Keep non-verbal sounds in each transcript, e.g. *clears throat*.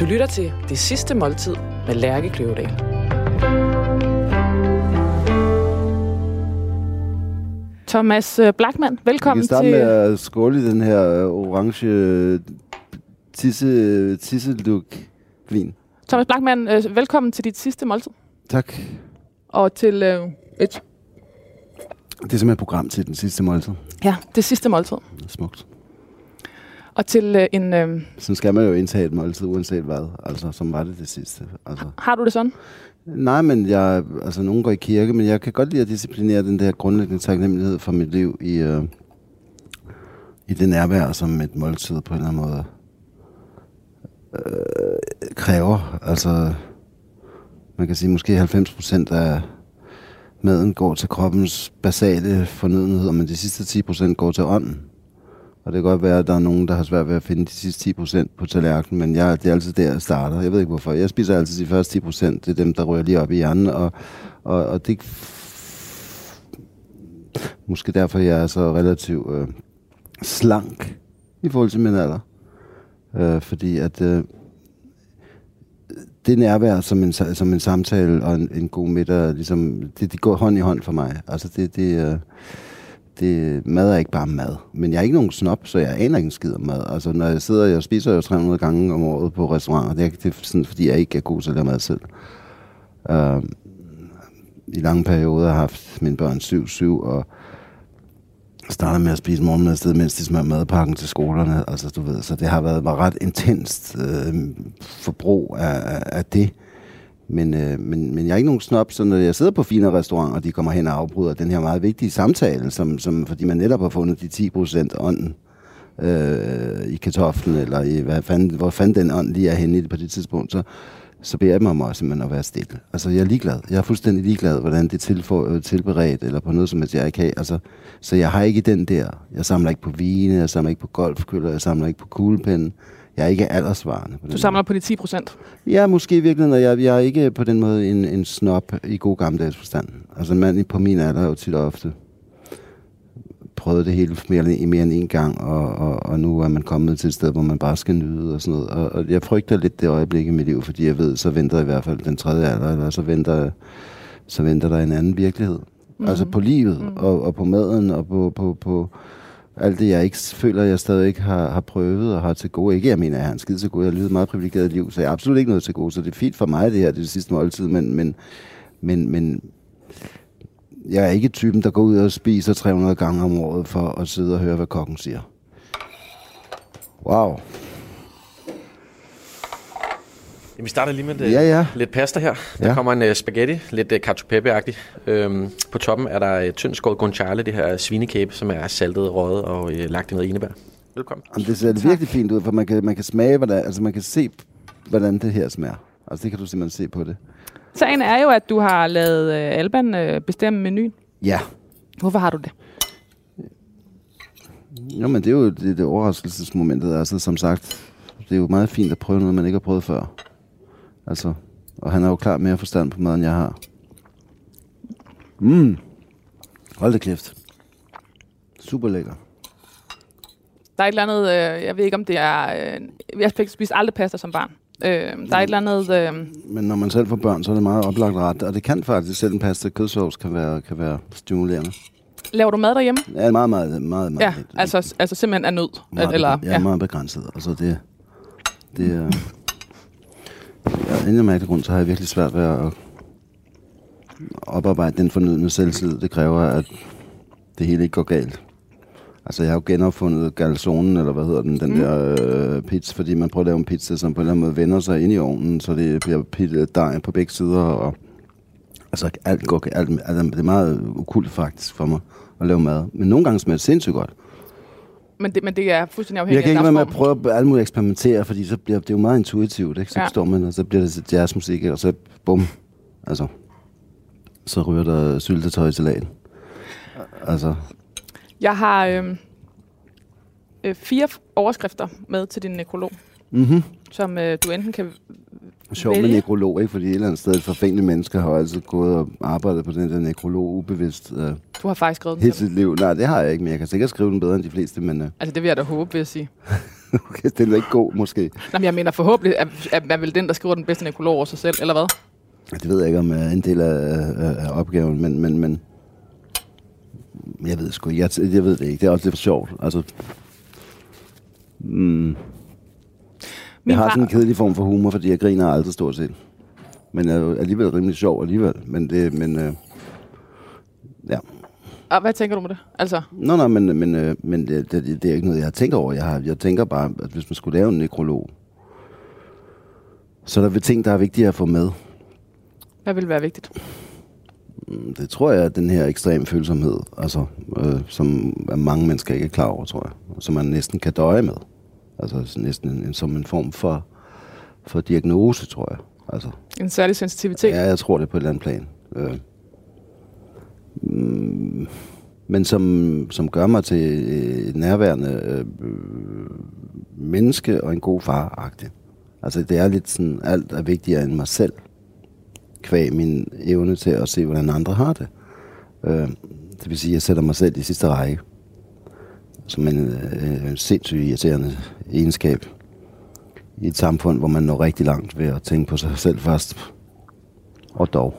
Du lytter til Det Sidste Måltid med Lærke Kløvedal. Thomas øh, Blackman, velkommen Vi kan starte til... med at skåle i den her øh, orange øh, tisse, tisseluk vin. Thomas Blackman, velkommen til dit sidste måltid. Tak. Og til øh, et... Det er simpelthen et program til den sidste måltid. Ja, det sidste måltid. Smukt. Og til øh, en... Øh, Sådan skal man jo indtage et måltid, uanset hvad. Altså, som var det det sidste. Altså. har du det sådan? Nej, men jeg, altså, nogen går i kirke, men jeg kan godt lide at disciplinere den der grundlæggende taknemmelighed for mit liv i, øh, i det nærvær, som et måltid på en eller anden måde øh, kræver. Altså, man kan sige, måske 90 procent af maden går til kroppens basale fornødenheder, men de sidste 10 procent går til ånden. Og det kan godt være, at der er nogen, der har svært ved at finde de sidste 10% på tallerkenen, men jeg, det er altid der, jeg starter. Jeg ved ikke hvorfor. Jeg spiser altid de første 10%, Det er dem, der rører lige op i hjernen, og, og, og det måske derfor, jeg er så relativt øh, slank i forhold til min alder. Øh, fordi at øh, det nærvær som en, som en samtale og en, en god middag, ligesom, det, det går hånd i hånd for mig. Altså det, det, øh, det, mad er ikke bare mad. Men jeg er ikke nogen snop, så jeg aner ikke en skid om mad. Altså, når jeg sidder, jeg spiser jo 300 gange om året på restauranter. Det er, det er sådan, fordi jeg ikke er god til at lave mad selv. Uh, I lange perioder har jeg haft mine børn 7-7, og startede med at spise morgenmad sted, mens de smører madpakken til skolerne. Altså, du ved, så det har været var ret intenst øh, forbrug af, af, af det. Men, øh, men, men jeg er ikke nogen snop, så når jeg sidder på fine restauranter, og de kommer hen og afbryder den her meget vigtige samtale, som, som, fordi man netop har fundet de 10% ånden øh, i kartoflen, eller i, hvad fanden, hvor fanden den ånd lige er henne på det tidspunkt, så, så beder jeg dem om også simpelthen at være stille. Altså, jeg er ligeglad. Jeg er fuldstændig ligeglad, hvordan det er tilfor, øh, tilberedt, eller på noget, som jeg ikke har. Altså, så jeg har ikke den der. Jeg samler ikke på vine, jeg samler ikke på golfkøller, jeg samler ikke på kuglepinden. Jeg er ikke aldersvarende. På Du samler på de 10 procent. Ja, måske virkelig, når jeg, jeg er ikke på den måde en, en snop i god gammeldags forstand. Altså en mand på min alder har jo tit og ofte prøvet det hele mere, i mere end en gang, og, og, og nu er man kommet til et sted, hvor man bare skal nyde og sådan noget. Og, og jeg frygter lidt det øjeblik i mit liv, fordi jeg ved, så venter i hvert fald den tredje alder, eller så venter, så venter der en anden virkelighed. Mm. Altså på livet, mm. og, og på maden, og på, på, på alt det, jeg ikke føler, jeg stadig ikke har, har prøvet og har til gode. Ikke, jeg mener, jeg har en skide til gode. Jeg har levet et meget privilegeret liv, så jeg har absolut ikke noget til gode. Så det er fint for mig, det her, det er det sidste måltid, men, men, men, men jeg er ikke typen, der går ud og spiser 300 gange om året for at sidde og høre, hvad kokken siger. Wow. Jamen, vi starter lige med Ja, ja. lidt pasta her. Der Ja. kommer en uh, spaghetti, lidt uh, cacio pepe-agtig. Øhm, på toppen er der uh, tyndskåret guanciale, det her svinekæbe, som er saltet, røget og uh, lagt i noget enebær. Velkommen. Jamen, det ser tak. virkelig fint ud, for man kan, man kan smage, hvordan, altså man kan se, hvordan det her smager. Altså det kan du simpelthen se på det. Sagen er jo, at du har lavet øh, Alban øh, bestemme menuen. Ja. Hvorfor har du det? Jo, men det er jo det, det overraskelsesmomentet. Altså, som sagt, det er jo meget fint at prøve noget, man ikke har prøvet før. Altså, og han er jo klart mere forstand på maden, jeg har. Mm. Hold da kæft. Super lækker. Der er et eller andet, øh, jeg ved ikke om det er, øh, jeg fik spist aldrig pasta som barn. Øh, der er et eller andet, øh, Men når man selv får børn, så er det meget oplagt ret. Og det kan faktisk, selv en pasta kødsovs kan være, kan være stimulerende. laver du mad derhjemme? Ja, meget, meget, meget, meget. Ja, altså, altså simpelthen af nød. meget, eller, ja, ja, meget begrænset. Altså det, det *laughs* af mærkelig grund, så har jeg virkelig svært ved at oparbejde den fornødende selvtid. Det kræver, at det hele ikke går galt. Altså, jeg har jo genopfundet galzonen, eller hvad hedder den, den mm. der øh, pizza, fordi man prøver at lave en pizza, som på en eller anden måde vender sig ind i ovnen, så det bliver pit- dej på begge sider, og altså, alt går alt, alt, det er meget ukult faktisk for mig at lave mad. Men nogle gange smager det sindssygt godt. Men, det, men det er fuldstændig afhængigt Jeg kan ikke af være med at prøve at alt muligt eksperimentere, fordi så bliver det er jo meget intuitivt, ikke? Så Ja. står man, og så bliver det til jazzmusik, og så bum, altså, så ryger der syltetøj i salaten. Altså, Jeg har øh, øh, fire overskrifter med til din nekrolog, mhm. som øh, du enten kan Sjov med nekrolog, ikke? Fordi et eller andet sted, et forfængeligt menneske har altid gået og arbejdet på den der nekrolog ubevidst øh, Du har faktisk skrevet den hele sit liv. Nej, det har jeg ikke, men jeg kan sikkert skrive den bedre end de fleste, men øh, Altså, det vil jeg da håbe, vil jeg sige. *laughs* okay, den er ikke god, måske. Nå, men jeg mener forhåbentlig, at, at man vil den, der skriver den bedste nekrolog over sig selv, eller hvad? Det ved jeg ikke, om er en del af, af, af opgaven, men, men, men jeg ved sgu ikke. Jeg, jeg ved det ikke. Det er også lidt for sjovt. Altså, mm, Min jeg har sådan en kedelig form for humor, fordi jeg griner aldrig stort set. Men jeg er alligevel rimelig sjov alligevel. Men det, men, øh, ja. Og hvad tænker du med det? Altså, Nå, nej, men, men, øh, men det, det, det, er ikke noget, jeg har tænkt over. Jeg, har, jeg tænker bare, at hvis man skulle lave en nekrolog, så er der ting, der er vigtige at få med. hvad vil være vigtigt? Mm, Det tror jeg er den her ekstrem følsomhed, altså, øh, som mange mennesker ikke er klar over, tror jeg. Som man næsten kan døje med. Altså næsten en, en, som en form for, for diagnose, tror jeg. Altså, En særlig sensitivitet? ja, jeg tror det på et eller andet plan. Øh, mm, men som, som gør mig til et nærværende øh, menneske og en god far -agtig. Altså det er lidt sådan, alt er vigtigere end mig selv. Kvæg min evne til at se, hvordan andre har det. Øh, det vil sige, at jeg sætter mig selv i sidste række. Som en, øh, sindssygt irriterende egenskab i et samfund, hvor man når rigtig langt ved at tænke på sig selv først. Og dog.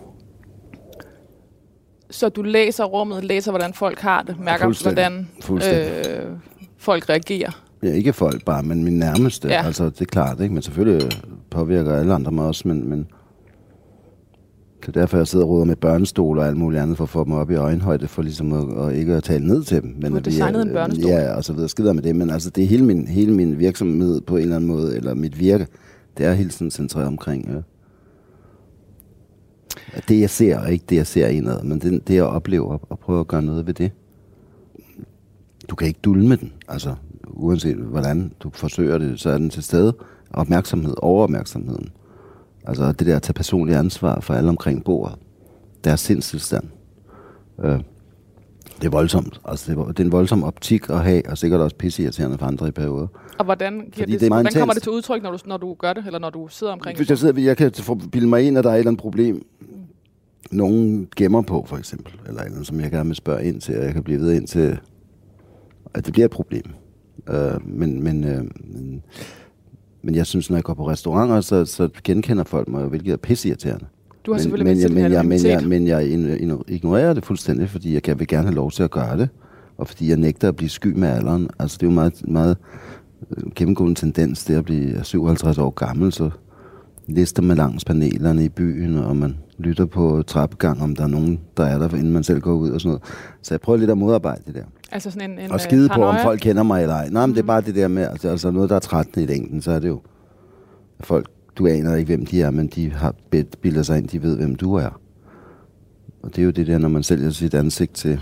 Så du læser rummet, læser, hvordan folk har det, mærker, hvordan øh, folk reagerer. Ja, ikke folk bare, men min nærmeste. Ja. Ja. Altså, det er klart, ikke? Men selvfølgelig påvirker alle andre mig også, men, men det er derfor, jeg sidder og roder med børnestol og alt muligt andet, for at få dem op i øjenhøjde, for ligesom at, og ikke at tale ned til dem. Men Du har at vi designet er- en børnestol. Ja, og så videre. Skider med det, men altså, det er hele min, hele min virksomhed på en eller anden måde, eller mit virke, det er hele tiden centreret omkring. At Det, jeg ser, og ikke det, jeg ser indad, men det, det jeg oplever, og, prøver at gøre noget ved det. Du kan ikke dulme den, altså uanset hvordan du forsøger det, så er den til stede. Opmærksomhed, overopmærksomheden. Altså det der at tage personlig ansvar for alle omkring bordet. Deres sindstilstand. Øh, det er voldsomt. Altså det er, det er en voldsom optik at have, og sikkert også pisseirriterende for andre i perioder. Og hvordan, giver Fordi det, det hvordan kommer det til udtryk, når du, når du gør det, eller når du sidder omkring Hvis jeg, sidder, jeg kan bilde mig ind, at der er et eller andet problem, nogen gemmer på, for eksempel, eller andet, som jeg gerne vil spørge ind til, og jeg kan blive ved ind til, at det bliver et problem. Øh, men, men, øh, men, men jeg synes, når jeg går på restauranter, så, så genkender folk mig hvilket er pisseirriterende. Du har men, selvfølgelig men, jeg, men, jeg, men, jeg, men jeg igno- ignorerer det fuldstændig, fordi jeg vil gerne have lov til at gøre det, og fordi jeg nægter at blive sky med alderen. Altså det er jo meget, meget øh, gennemgående tendens, det at blive 57 år gammel, så lister man langs panelerne i byen, og man lytter på trappegang, om der er nogen, der er der, inden man selv går ud og sådan noget. Så jeg prøver lidt at modarbejde det der. Altså sådan en, en Og skide øh, på, om paranoia. folk kender mig eller ej. Nej, men det er bare det der med, altså, altså noget, der er trættende i længden, så er det jo, folk, du aner ikke, hvem de er, men de har bedt- bilder sig ind, de ved, hvem du er. Og det er jo det der, når man sælger sit ansigt til,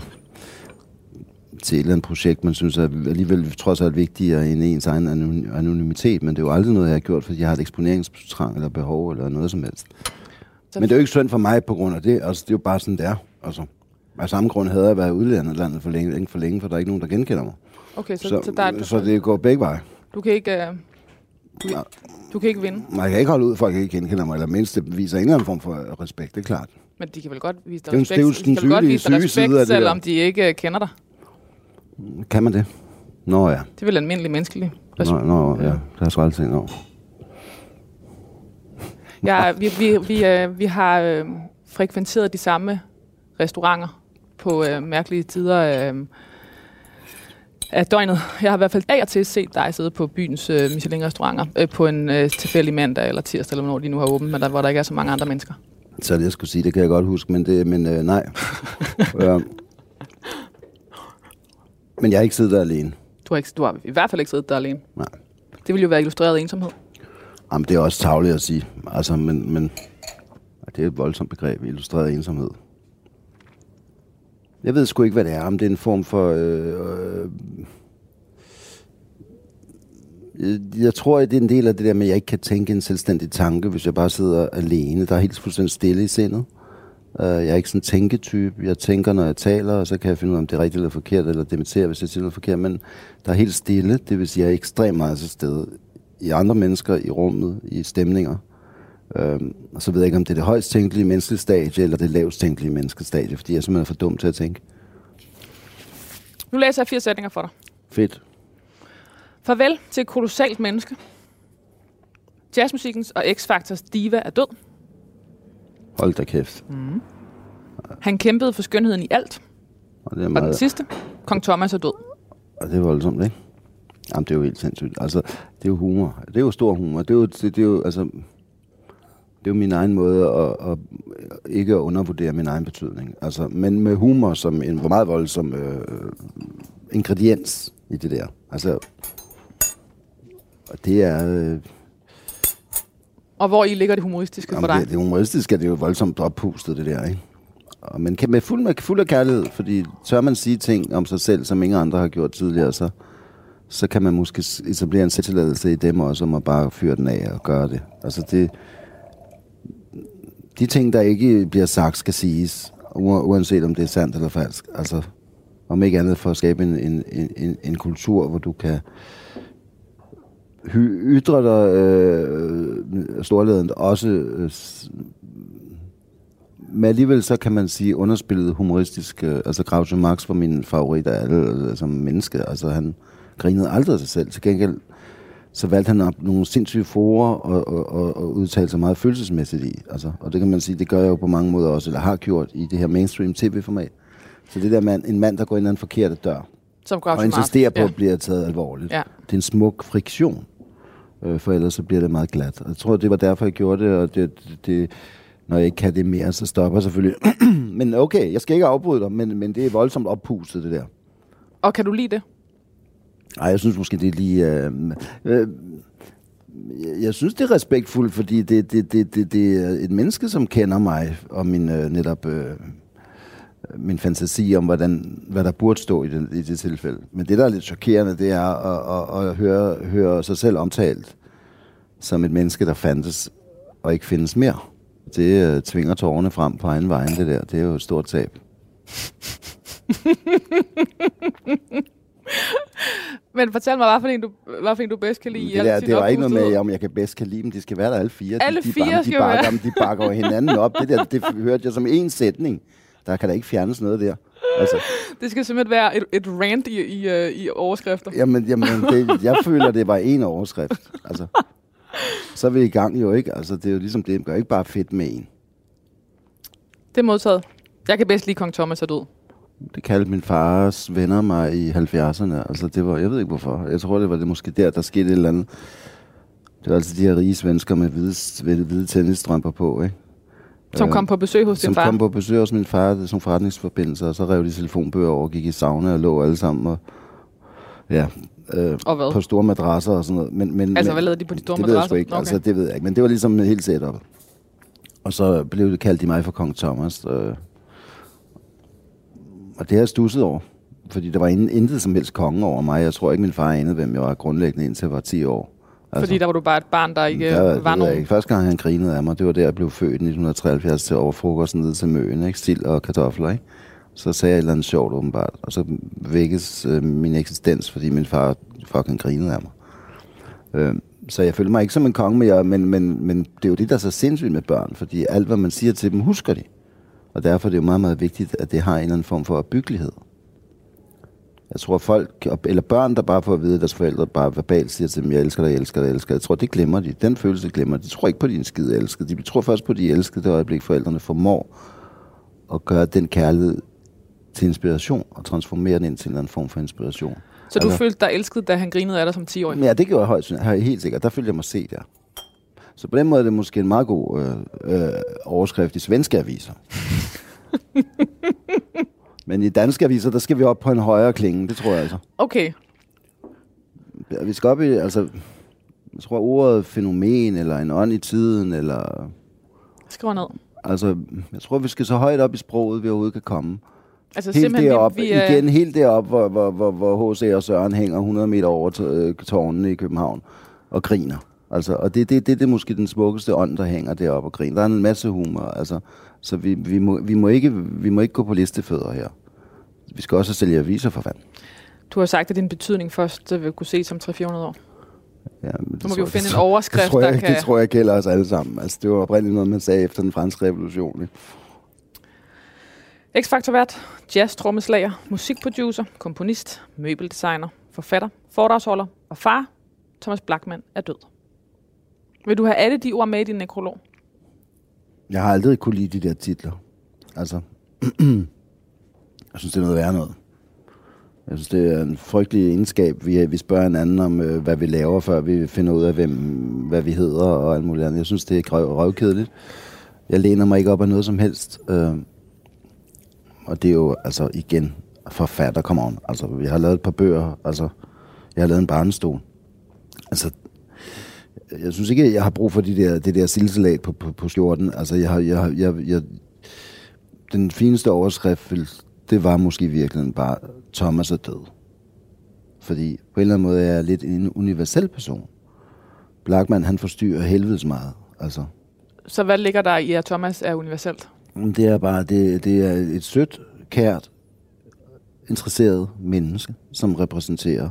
til et eller andet projekt, man synes er alligevel trods alt vigtigere end ens egen anon- anonymitet, men det er jo aldrig noget, jeg har gjort, fordi jeg har et eksponeringstrang eller behov eller noget som helst. Så- Men det er jo ikke synd for mig på grund af det, altså det er jo bare sådan, det er. Altså, af samme grund havde jeg været udlandet landet for længe, ikke for længe, for der er ikke nogen, der genkender mig. Okay, så, så, Så, der er, så det går begge veje. du kan ikke... Øh, du, Nej. du kan ikke vinde, Man kan ikke holde ud, at folk ikke genkender mig, eller mindst det viser en eller anden form for respekt, det er klart. men de kan vel godt vise dig Det respekt, det er jo de kan godt vise dig respekt, det selvom de ikke øh, kender dig. Kan man det? Nå ja. Det er vel almindelig menneskelig Nå, respekt. nå ja. Der er så altid nå. Ja, vi, vi, vi, øh, vi har øh, frekventeret de samme restauranter på øh, mærkelige tider øh, af døgnet. Jeg har i hvert fald af og til set dig sidde på byens øh, Michelin-restauranter øh, på en øh, tilfældig mandag eller tirsdag, eller hvornår de nu har åbent, men der, hvor der ikke er så mange andre mennesker. Så det, jeg skulle sige, det kan jeg godt huske, men, det, men øh, nej. *laughs* Men jeg har ikke siddet der alene. Du har, ikke, du har i hvert fald ikke siddet der alene. Nej. Det ville jo være illustreret ensomhed. Jamen, det er også tavligt at sige. Altså, men, men det er et voldsomt begreb, illustreret ensomhed. Jeg ved sgu ikke, hvad det er. Om det er en form for... Øh, øh, jeg- tror, at det er en del af det der med, at jeg ikke kan tænke en selvstændig tanke, hvis jeg bare sidder alene. Der er helt fuldstændig stille i sindet. Uh, jeg er ikke sådan en tænketype. Jeg tænker, når jeg taler, og så kan jeg finde ud af, om det er rigtigt eller forkert, eller dementere, hvis jeg siger noget forkert. Men der er helt stille. Det vil sige, at jeg er ekstremt meget til stede i andre mennesker, i rummet, i stemninger. Øhm, og så ved jeg ikke, om det er det højst tænkelige menneskelige stadie, eller det lavest tænkelige menneskelige stadie, fordi jeg er simpelthen for dum til at tænke. Nu læser jeg fire sætninger for dig. Fedt. Farvel til et kolossalt menneske. Jazzmusikkens og X-Factors diva er død. Hold da kæft. Han kæmpede for skønheden i alt. Og det er Og den meget, sidste, Kong Thomas er død. og det er voldsomt, ikke? Jamen, det er jo helt sindssygt. Altså, det er jo humor. Det er jo stor humor. Det er jo, det, det er jo altså, det er jo min egen måde at, at ikke at undervurdere min egen betydning. Altså, men med humor som en hvor meget voldsom øh, ingrediens i det der. Altså, og det er... Øh, Og hvor i ligger det humoristiske for Jamen, dig? det, det humoristiske er det jo voldsomt oppustet, det der, ikke? Og, men kan, med fuld, med fuld af kærlighed, fordi tør man sige ting om sig selv, som ingen andre har gjort tidligere, så, så kan man måske etablere en selvtilladelse i dem også, om at bare fyre den af og gøre det. Altså det... De ting, der ikke bliver sagt, skal siges, uanset om det er sandt eller falsk. Altså, om ikke andet for at skabe en, en, en, en, kultur, hvor du kan hy- ytre dig øh, storladent også øh, men alligevel så kan man sige underspillet humoristisk. Øh, altså Groucho Marx var min favorit af alle øh, som menneske. Altså han grinede aldrig af sig selv. Til gengæld så valgte han op nogle sindssyge forer og, og, og, og udtale sig meget følelsesmæssigt i. Altså, og det kan man sige, det gør jeg jo på mange måder også, eller har gjort i det her mainstream tv-format. Så det der med en mand, der går ind ad en forkerte dør, Som og Groucho Marx. insisterer på ja. at blive taget alvorligt. Ja. Det er en smuk friktion, øh, for ellers så bliver det meget glat. Og jeg tror, det var derfor, jeg gjorde det, og det, det, det når jeg ikke kan det mere, så stopper jeg selvfølgelig. *clears throat* men okay, jeg skal ikke afbryde dig, men, men det er voldsomt oppustet, det der. Og kan du lide det? Nej, jeg synes måske, det er lige... Øh, øh, jeg- jeg synes, det er respektfuldt, fordi det, det, det, det, det er et menneske, som kender mig og min øh, netop øh, min fantasi om, hvordan, hvad der burde stå i det, i det tilfælde. Men det, der er lidt chokerende, det er at, at, at høre, høre sig selv omtalt som et menneske, der fandtes og ikke findes mere. Det øh, tvinger tårerne frem på egen vejen, det der. Det er jo et stort tab. *laughs* Men fortæl mig, hvad for en du, hvad for en du bedst kan lide i det, der, det var ikke noget med, om jeg kan bedst kan lide dem. De skal være der alle fire. Alle de, de, fire de, skal de, bakker, være. jamen, de bakker hinanden op. Det der, det hørte jeg som en sætning. Der kan da ikke fjernes noget der. Altså, Det skal simpelthen være et, et rant i, i, øh, i overskrifter. jamen, jamen det, jeg føler, det var en overskrift. Altså, så er vi i gang jo ikke. Altså, det er jo ligesom det. Gør ikke bare fedt med en. Det er modtaget. Jeg kan bedst lide Kong Thomas er død. Det kaldte min fars venner mig i 70'erne. Altså, det var, jeg ved ikke hvorfor. Jeg tror, det var det måske der, der skete et eller andet. Det var altså de her rige svensker med hvide, hvide, tennisstrømper på, ikke? Som Øh, kom på besøg hos din som far. kom på besøg hos min far, det er som forretningsforbindelse, og så rev de telefonbøger over, gik i sauna og lå alle sammen og, ja, øh, Og hvad? på store madrasser og sådan noget. Men, men, Altså, men, hvad lavede de på de store det ved jeg madrasser? sgu ikke, Okay. altså det ved jeg ikke, men det var ligesom helt setup. Og så blev det kaldt de mig for Kong Thomas. Øh, og det har jeg stusset over, fordi der var ingen, intet som helst konge over mig. Jeg tror ikke, min far anede, hvem jeg var grundlæggende, indtil jeg var 10 år. Fordi der var du bare et barn, der ikke der, var nogen... ikke. Første gang han grinede af mig, det var der, jeg blev født i 1973 til over frokosten ned til Møen, ikke? Sild og kartofler, ikke? Så sagde jeg et eller andet sjovt åbenbart, og så vækkes øh, min eksistens, fordi min far fucking grinede af mig. Øh, så jeg føler mig ikke som en konge, men, jeg, men, men, men det er jo det, der er så sindssygt med børn, fordi alt, hvad man siger til dem, husker de. Og derfor er det jo meget, meget vigtigt, at det har en eller anden form for opbyggelighed. Jeg tror folk, eller børn, der bare får at vide, at deres forældre bare verbalt siger til dem, jeg elsker dig, jeg elsker dig, jeg elsker dig. Jeg tror, det glemmer de. Den følelse glemmer de. De tror ikke på, at de er en skide elsket. De tror først på, at de er elsket det øjeblik, forældrene formår at gøre den kærlighed til inspiration og transformere den ind til en eller anden form for inspiration. Så du Altså- følte dig elsket, da han grinede af dig som 10-årig? Ja, det gjorde jeg højst, helt sikkert. Der følte jeg mig set, ja. Så på den måde er det måske en meget god øh, øh, overskrift i svenske aviser. *laughs* Men i danske aviser, der skal vi op på en højere klinge, det tror jeg altså. Okay. Vi skal op i, altså, jeg tror ordet fænomen, eller en ånd i tiden, eller, Skriv ned. altså, jeg tror, vi skal så højt op i sproget, vi overhovedet kan komme. Altså Helt simpelthen, derop, vi, vi, øh, igen helt derop, hvor, hvor, hvor, hvor H.C. og Søren hænger 100 meter over t- øh, tårnene i København og griner. Altså, og det, det, det, det er måske den smukkeste ånd, der hænger deroppe og griner. Der er en masse humor, altså, så vi, vi, må, vi, må ikke, vi må ikke gå på listefødder her. Vi skal også sælge aviser for fanden. Du har sagt, at din betydning først øh, vil kunne se som 300-400 år. Ja, men Så må vi jo finde en overskrift, det tror, jeg, der kan... Det tror jeg gælder os alle sammen. Altså, det var oprindeligt noget, man sagde efter den franske revolution. Ikke? X-Factor vært, jazz trommeslager, musikproducer, komponist, møbeldesigner, forfatter, foredragsholder og far, Thomas Blackman, er død. Vil du have alle de ord med i din nekrolog? Jeg har aldrig kunne lide de der titler. Altså, *clears throat* jeg synes, det er noget værre noget. Jeg synes, det er en frygtelig egenskab. Vi, vi spørger hinanden om, øh, hvad vi laver, før vi finder ud af, hvem, hvad vi hedder og alt muligt andet. Jeg synes, det er røv, røvkedeligt. Jeg læner mig ikke op af noget som helst. Øh, og det er jo, altså igen, forfatter, come on. Altså, vi har lavet et par bøger. Altså, jeg har lavet en barnestol. Altså, jeg synes ikke, jeg har brug for de der, det der silsalat på, på, på skjorten. Altså, jeg har, jeg, jeg, jeg, den fineste overskrift, det var måske virkelig bare, Thomas er død. Fordi på en eller anden måde er jeg lidt en universel person. Blackman, han forstyrrer helvedes meget. Altså, Så hvad ligger der i, at Thomas er universelt? det er bare, det, det er et sødt, kært, interesseret menneske, som repræsenterer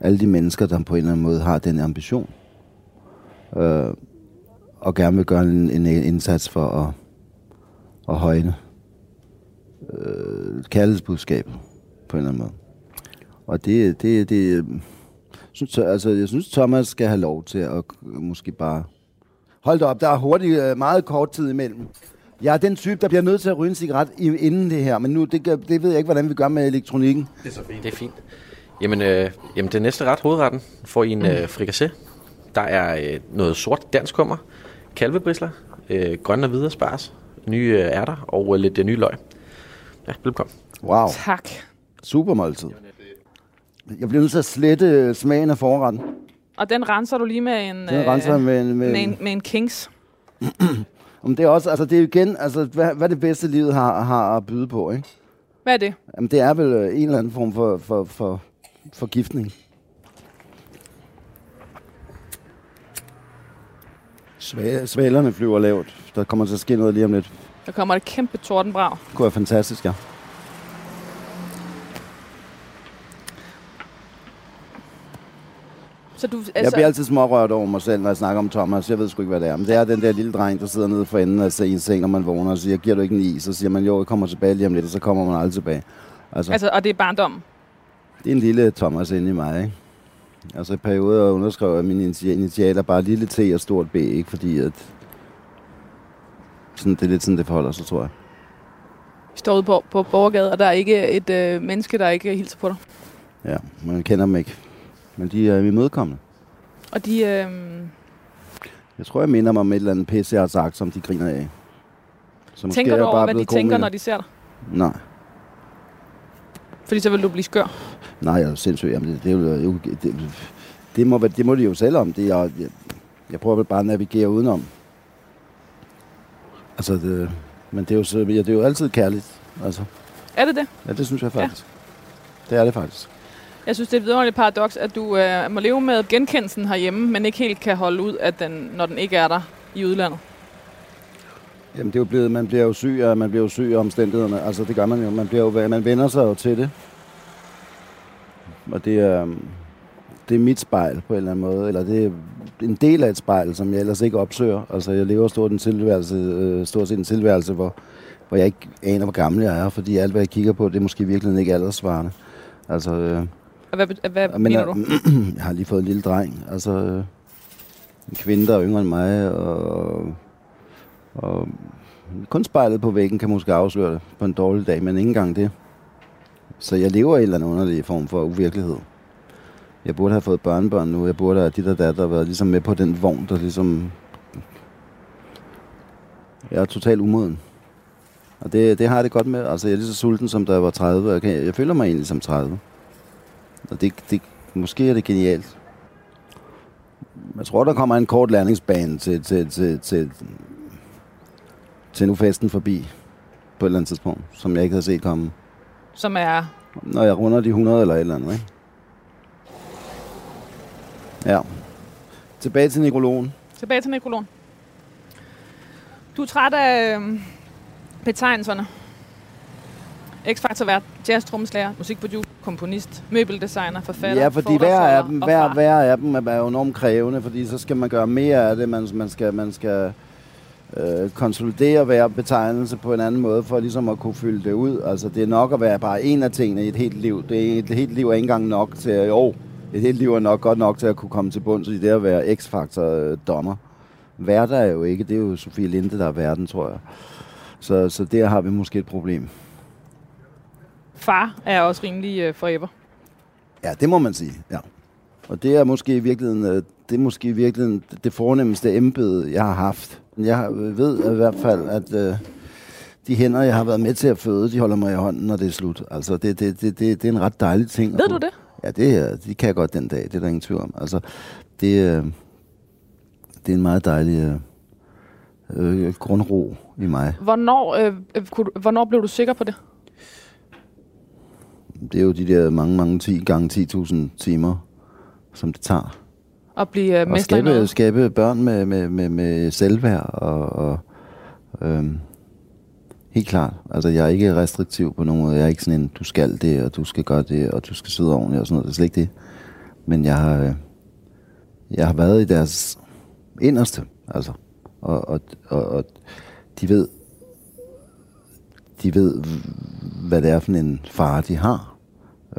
alle de mennesker, der på en eller anden måde har den ambition. Øh, og gerne vil gøre en, en indsats for at, at højne øh, kærlighedsbudskabet på en eller anden måde. Og det, det, det synes, altså, jeg synes, Thomas skal have lov til at måske bare... Hold da op, der er hurtigt øh, meget kort tid imellem. Jeg er den type, der bliver nødt til at ryge en cigaret inden det her, men nu, det, det ved jeg ikke, hvordan vi gør med elektronikken. Det er så fint. Det er fint. Jamen, øh, jamen det næste ret, hovedretten, får I en øh, frikassé. Der er øh, noget sort dansk kummer, kalvebrisler, øh, grønne og hvide spars, nye øh, ærter og øh, lidt øh, nye løg. Ja, velkommen. Wow, Tak. super måltid. Jeg bliver nødt til at slette øh, smagen af forretten. Og den renser du lige med en, Den renser med, en- med, med, en, med en Kings. *clears throat* Om det er også, altså det er igen, altså hvad, hvad det bedste livet har, har at byde på, ikke? Hvad er det? Jamen det er vel øh, en eller anden form for, for, for forgiftning. Sva- Svalerne flyver lavt. Der kommer til at ske noget lige om lidt. Der kommer et kæmpe tordenbrag. Det kunne være fantastisk, ja. Så du, Altså, jeg bliver altid smårørt over mig selv, når jeg snakker om Thomas. Jeg ved sgu ikke, hvad det er. Men det er den der lille dreng, der sidder nede for enden af en seng, når man vågner og siger, giver du ikke en is? Så siger man, jo, jeg kommer tilbage lige om lidt, og så kommer man aldrig tilbage. Altså, altså, og det er barndom. det er en lille Thomas inde i mig, ikke? Altså i perioder underskrev jeg mine initi- initialer bare lille T og stort B, ikke? Fordi at... Sådan, det er lidt sådan, det forholder sig, tror jeg. Vi står ude på, på Borgergade, og der er ikke et øh, menneske, der ikke hilser på dig. Ja, man kender dem ikke. Men de er imødekommende. Og de, øh, Jeg tror, jeg minder mig om et eller andet pisse, jeg har sagt, som de griner af. Så tænker er du over, bare hvad de tænker, når de ser dig? Nej. Fordi så vil du blive skør. Nej, jeg er sindssyg. Jamen, det, det, jo- det, det, må, det må de jo selv om. Det er, jeg, jeg prøver vel bare at navigere udenom. Altså, det, men det er, jo, så, ja, det er jo altid kærligt. Altså, Er det det? ja, det synes jeg faktisk. Ja. Det er det faktisk. Jeg synes, det er et vidunderligt paradoks, at du øh, må leve med genkendelsen herhjemme, men ikke helt kan holde ud, at den, når den ikke er der i udlandet. Jamen, det er jo blevet, man bliver jo syg, og man bliver jo syg af omstændighederne. Altså, det gør man jo. Man, bliver jo, man vender sig jo til det. Og det er, det er mit spejl på en eller anden måde. Eller det er en del af et spejl, som jeg ellers ikke opsøger. Altså, jeg lever stort, en tilværelse, øh, stort set en tilværelse, hvor, hvor jeg ikke aner, hvor gammel jeg er. Fordi alt, hvad jeg kigger på, det er måske virkelig ikke alderssvarende. Altså, øh, Og hvad, hvad men, mener du? *clears throat* jeg har lige fået en lille dreng. Altså, øh, en kvinde, der er yngre end mig, og, og kun spejlet på væggen kan måske afsløre det på en dårlig dag, men ikke engang det. Så jeg lever i en eller anden underlig form for uvirkelighed. Jeg burde have fået børnebørn nu. Jeg burde have dit og datter været ligesom med på den vogn, der ligesom... Jeg er totalt umoden. Og det, det har jeg det godt med. Altså, jeg er lige så sulten, som da jeg var 30. Jeg, jeg føler mig egentlig som 30. Og det, det, måske er det genialt. Jeg tror, der kommer en kort landingsbane til, til, til, til, til nu festen forbi på et eller andet tidspunkt, som jeg ikke havde set komme. Som er... Når jeg runder de 100 eller et eller andet, ikke? Ja. Tilbage til nekrologen. Tilbage til nekrologen. Du er træt af øh, betegnelserne. X-Factor vært, jazz trommeslager, musikproducer, komponist, møbeldesigner, forfatter, Ja, fordi hver af dem, hver, hver af dem er jo enormt krævende, fordi så skal man gøre mere af det. Man, man skal, man skal øh, konsolidere hver betegnelse på en anden måde, for ligesom at kunne fylde det ud. Altså, det er nok at være bare en af tingene i et helt liv. Det er, et helt liv er ikke engang nok til, at jo, et helt liv er nok godt nok til at kunne komme til bunds i det at være X-Factor-dommer. Værter er jo ikke, det er jo Sofie Linde, der er verden, tror jeg. Så, så der har vi måske et problem. Far er også rimelig uh, forever. Ja, det må man sige, ja. Og det er måske i virkeligheden, øh, det, er måske i virkeligheden det fornemmeste embede, jeg har haft. Jeg ved i hvert fald, at uh, de hænder, jeg har været med til at føde, de holder mig i hånden, når det er slut. Altså, det, det, det, det, det er en ret dejlig ting. Ved du det? Ja, det, det kan jeg godt den dag, det er der ingen tvivl om. Altså, det, uh, det er en meget dejlig uh, uh, grundro i mig. Hvornår, øh, kunne, hvornår blev du sikker på det? Det er jo de der mange, mange 10 gange 10.000 timer, som det tager. At blive uh, mester skabe, i noget? skabe børn med, med, med, med selvværd og, og øhm, helt klart. Altså, jeg er ikke restriktiv på nogen måde. Jeg er ikke sådan en, du skal det, og du skal gøre det, og du skal sidde ordentligt og sådan noget. Det er slet ikke det. Men jeg har, øh, jeg har været i deres inderste, altså. Og, og, og, og de ved, de ved, hvad det er for en far, de har.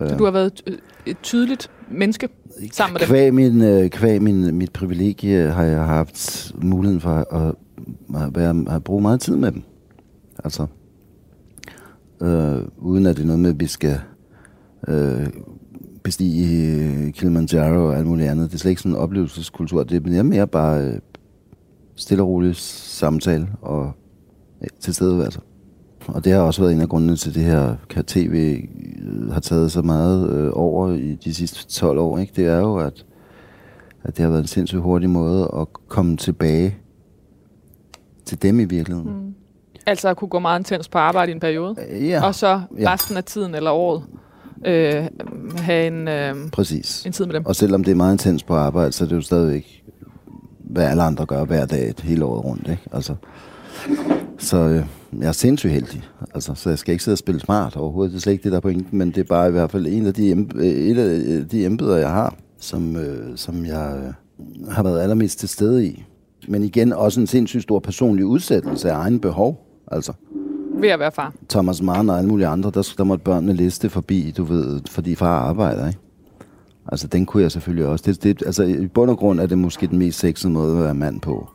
Så du har været et, et tydeligt menneske sammen med dem? Kvæg, min, øh, kvæg min, mit privilegie har jeg haft muligheden for at, at, være, at bruge meget tid med dem. Altså, øh, uden at det er noget med, at vi skal øh, bestige Kilimanjaro og alt muligt andet. Det er slet ikke sådan en oplevelseskultur. Det er mere bare øh, stille og rolig samtale og øh, tilstedeværelse. Og det har også været en af grundene til det her, kan tv øh, har taget så meget øh, over i de sidste 12 år. Ikke? Det er jo, at, at det har været en sindssygt hurtig måde at komme tilbage til dem i virkeligheden. Mm. Altså at kunne gå meget intens på arbejde i en periode? Øh, Ja, Og så Ja. resten af tiden eller året øh, have en, øh, præcis. en tid med dem? Og selvom det er meget intens på arbejde, så er det jo stadigvæk, hvad alle andre gør hver dag, et hele året rundt. Ikke? Altså, så øh, jeg er sindssygt heldig. Altså, så jeg skal ikke sidde og spille smart overhovedet. Det er slet ikke det, der er pointen, men det er bare i hvert fald en af de, øh, et af øh, de embeder, jeg har, som, øh, som jeg øh, har været allermest til stede i. Men igen, også en sindssygt stor personlig udsættelse af egen behov. Altså, Ved at være far? Thomas Mann og alle mulige andre, der, der måtte børnene liste forbi, du ved, fordi far arbejder, ikke? Altså, den kunne jeg selvfølgelig også. Det, det, altså, i bund og grund er det måske den mest sexede måde at være mand på.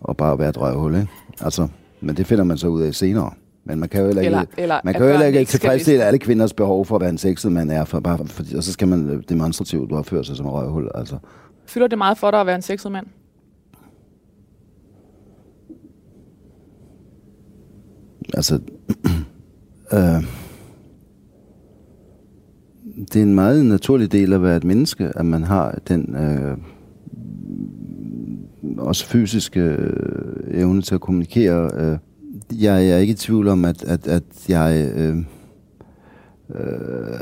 Og bare være et røvhul, ikke? Altså, men det finder man så ud af senere. Men man kan jo heller ikke, Eller- eller man kan jo heller ikke ikke tilfredsstille alle kvinders behov for at være en sexet mand er, for, bare, for, og så skal man øh, demonstrativt opføre sig som et røvhul. Altså, Fylder det meget for dig at være en sexet mand? Altså, *clears throat* øh, det er en meget naturlig del af at være et menneske, at man har den øh, også fysiske øh, evne til at kommunikere. Øh. Jeg, jeg er ikke i tvivl om, at, at, at jeg... Øh, øh,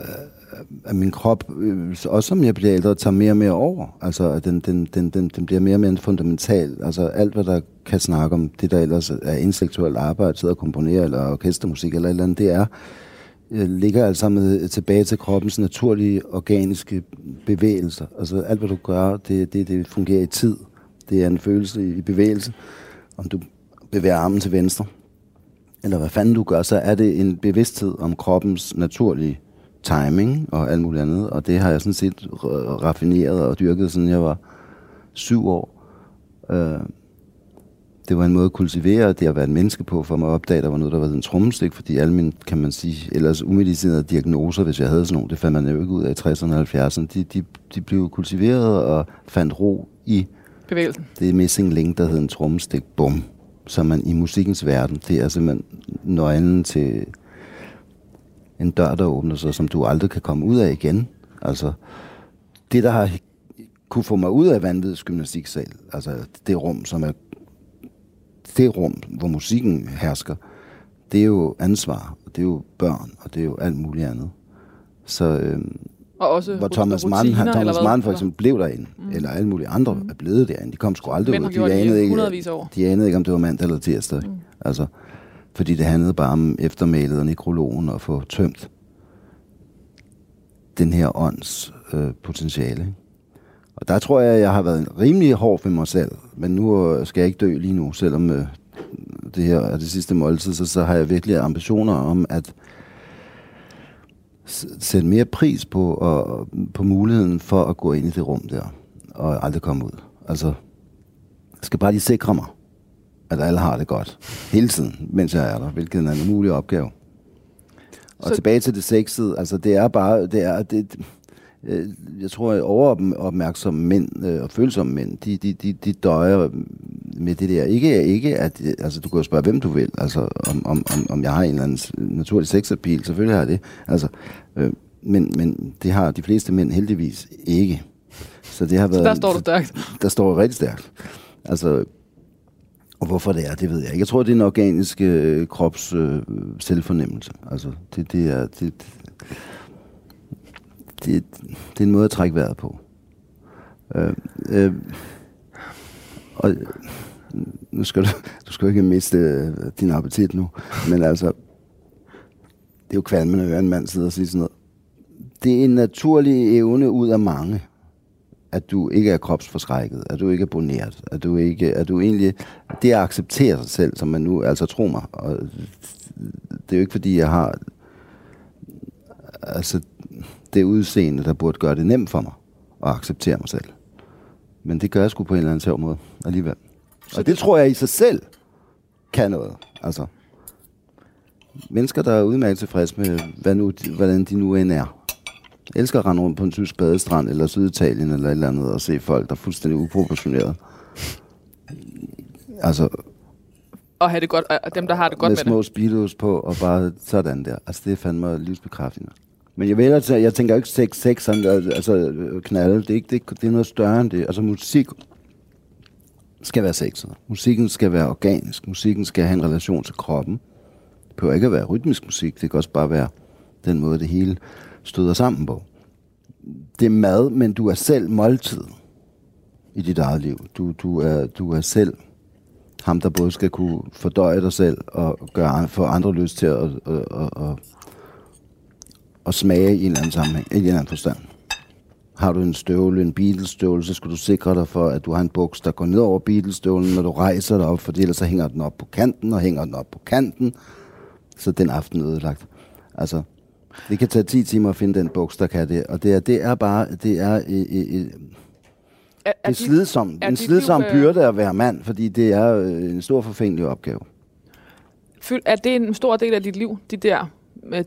at min krop, øh, også som jeg bliver ældre, tager mere og mere over. Altså, at den, den, den, den, den bliver mere og mere fundamental. Altså, alt, hvad der kan snakke om, det der ellers er intellektuelt arbejde, sidder og komponere, eller orkestermusik, eller et eller andet, det er, øh, ligger alt sammen tilbage til kroppens naturlige, organiske bevægelser. Altså, alt, hvad du gør, det, det, det fungerer i tid. Det er en følelse i bevægelse. Om du bevæger armen til venstre, eller hvad fanden du gør, så er det en bevidsthed om kroppens naturlige timing og alt muligt andet. Og det har jeg sådan set raffineret og dyrket, siden jeg var syv år. Øh, det var en måde at kultivere det at være et menneske på, for mig at opdage, at der var noget, der var en trommestik, fordi alle mine, kan man sige, ellers umedicinerede diagnoser, hvis jeg havde sådan nogle, det fandt man jo ikke ud af i 60'erne og 70'erne, de, de, de blev kultiveret og fandt ro i Bevægelsen. det er missing link, der hedder en trommestik. Bum. som man i musikkens verden, det er simpelthen nøglen til en dør, der åbner sig, som du aldrig kan komme ud af igen. Altså, det, der har kunne få mig ud af vanvittig gymnastiksal, altså det rum, som er det rum, hvor musikken hersker, det er jo ansvar, og det er jo børn, og det er jo alt muligt andet. Så øh, og også hvor Thomas Mann, han, Thomas? Mann for eksempel blev derinde, mm. eller alle mulige andre mm. er blevet derinde. De kom sgu aldrig Mænd ud. har gjort det i hundredvis af år. de anede ikke, om det var mandag eller tirsdag. Mm. Altså, fordi det handlede bare om eftermælet og nekrologen og få tømt den her ånds øh, potentiale. Ikke? Og der tror jeg, jeg har været rimelig hård ved mig selv. Men nu øh, skal jeg ikke dø lige nu, selvom øh, det her er det sidste måltid, så, så har jeg virkelig ambitioner om, at sætte mere pris på, og, på muligheden for at gå ind i det rum der, og aldrig komme ud. Altså, jeg skal bare lige sikre mig, at alle har det godt. Hele tiden, mens jeg er der, hvilket er en umulig opgave. Og Så- tilbage til det sexede, altså det er bare, det er, det, øh, jeg tror, at overopmærksomme mænd øh, og følsomme mænd, de, de, de, de døjer med det der. Ikke, ikke at, altså du kan jo spørge, hvem du vil, altså om, om, om, om jeg har en eller anden naturlig sexappeal, selvfølgelig har jeg det. Altså, øh, men, men det har de fleste mænd heldigvis ikke. Så det har været... Der står du stærkt. Der står rigtig stærkt. Altså, og hvorfor det er, det ved jeg ikke. Jeg tror, det er en organisk øh, krops øh, selvfornemmelse. Altså, det, det er... Det, det, det er en måde at trække vejret på. Øh, øh, og nu skal du, du skal jo ikke miste øh, din appetit nu, men altså, det er jo kvalmen at høre en mand sidde og sige sådan noget. Det er en naturlig evne ud af mange, at du ikke er kropsforskrækket, at du ikke er boneret, at du ikke, at du egentlig, det at acceptere sig selv, som man nu, altså tro mig, og det er jo ikke fordi, jeg har, altså det udseende, der burde gøre det nemt for mig at acceptere mig selv. Men det gør jeg sgu på en eller anden sjov måde alligevel. Så Og det tror jeg i sig selv kan noget. Altså, mennesker, der er udmærket tilfreds med, hvad nu, hvordan de nu end er. Jeg elsker at rende rundt på en tysk badestrand, eller Syditalien, eller et eller andet, og se folk, der er fuldstændig uproportioneret. Altså, Og have det godt, og dem, der har det godt med med, små speedos på, og bare sådan der. Altså, det er fandme livsbekræftende. Men jeg, vil, altså, jeg tænker jo ikke sex, sex, sådan, øh, altså øh, knalde, det er, ikke, det, det er noget større end det. Altså musik skal være sexet. Musikken skal være organisk. Musikken skal have en relation til kroppen. Det behøver ikke at være rytmisk musik. Det kan også bare være den måde, det hele støder sammen på. Det er mad, men du er selv måltid i dit eget liv. Du, du, er, du er selv ham, der både skal kunne fordøje dig selv og gøre for få andre lyst til at, at, at, at, at smage i en eller anden sammenhæng, i en eller anden forstand. Har du en støvle, en Beatles-støvle, så skal du sikre dig for, at du har en buks, der går ned over Beatles-støvlen, når du rejser dig op, for ellers så hænger den op på kanten, og hænger den op på kanten, så den aften er ødelagt. Altså, det kan tage 10 timer at finde den buks, der kan det, og det er, det er bare, det er, øh, øh, øh, Er, det er er de, slidsom, er en slidsom liv, øh, byrde at være mand, fordi det er øh, en stor forfængelig opgave. føl- er det en stor del af dit liv, de der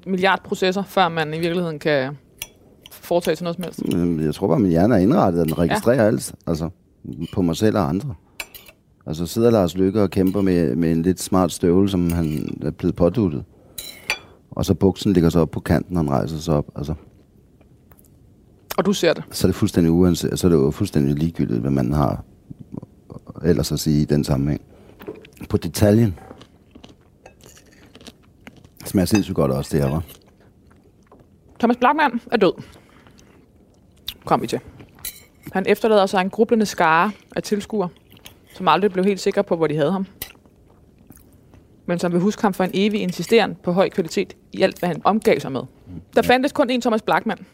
milliardprocesser, før man i virkeligheden kan foretage sig noget som helst? Jeg tror bare, min hjerne er indrettet, at den registrerer ja. alt. Altså, på mig selv og andre. Altså sidder Lars Lykke og kæmper med, med en lidt smart støvle, som han er blevet påduttet. Og så buksen ligger så op på kanten, og han rejser sig op. Altså, Og du ser det. så er det fuldstændig uanset, så er det jo fuldstændig ligegyldigt, hvad man har ellers at sige i den sammenhæng. På detaljen. Smager sindssygt godt også, det her, var. Thomas Blackman er død. Kom vi til. Han efterlader sig en grublende skare af tilskuere, som aldrig blev helt sikre på, hvor de havde ham. Men som vil huske ham for en evig insisteren på høj kvalitet i alt, hvad han omgav sig med. Der fandtes kun én Thomas Blackman,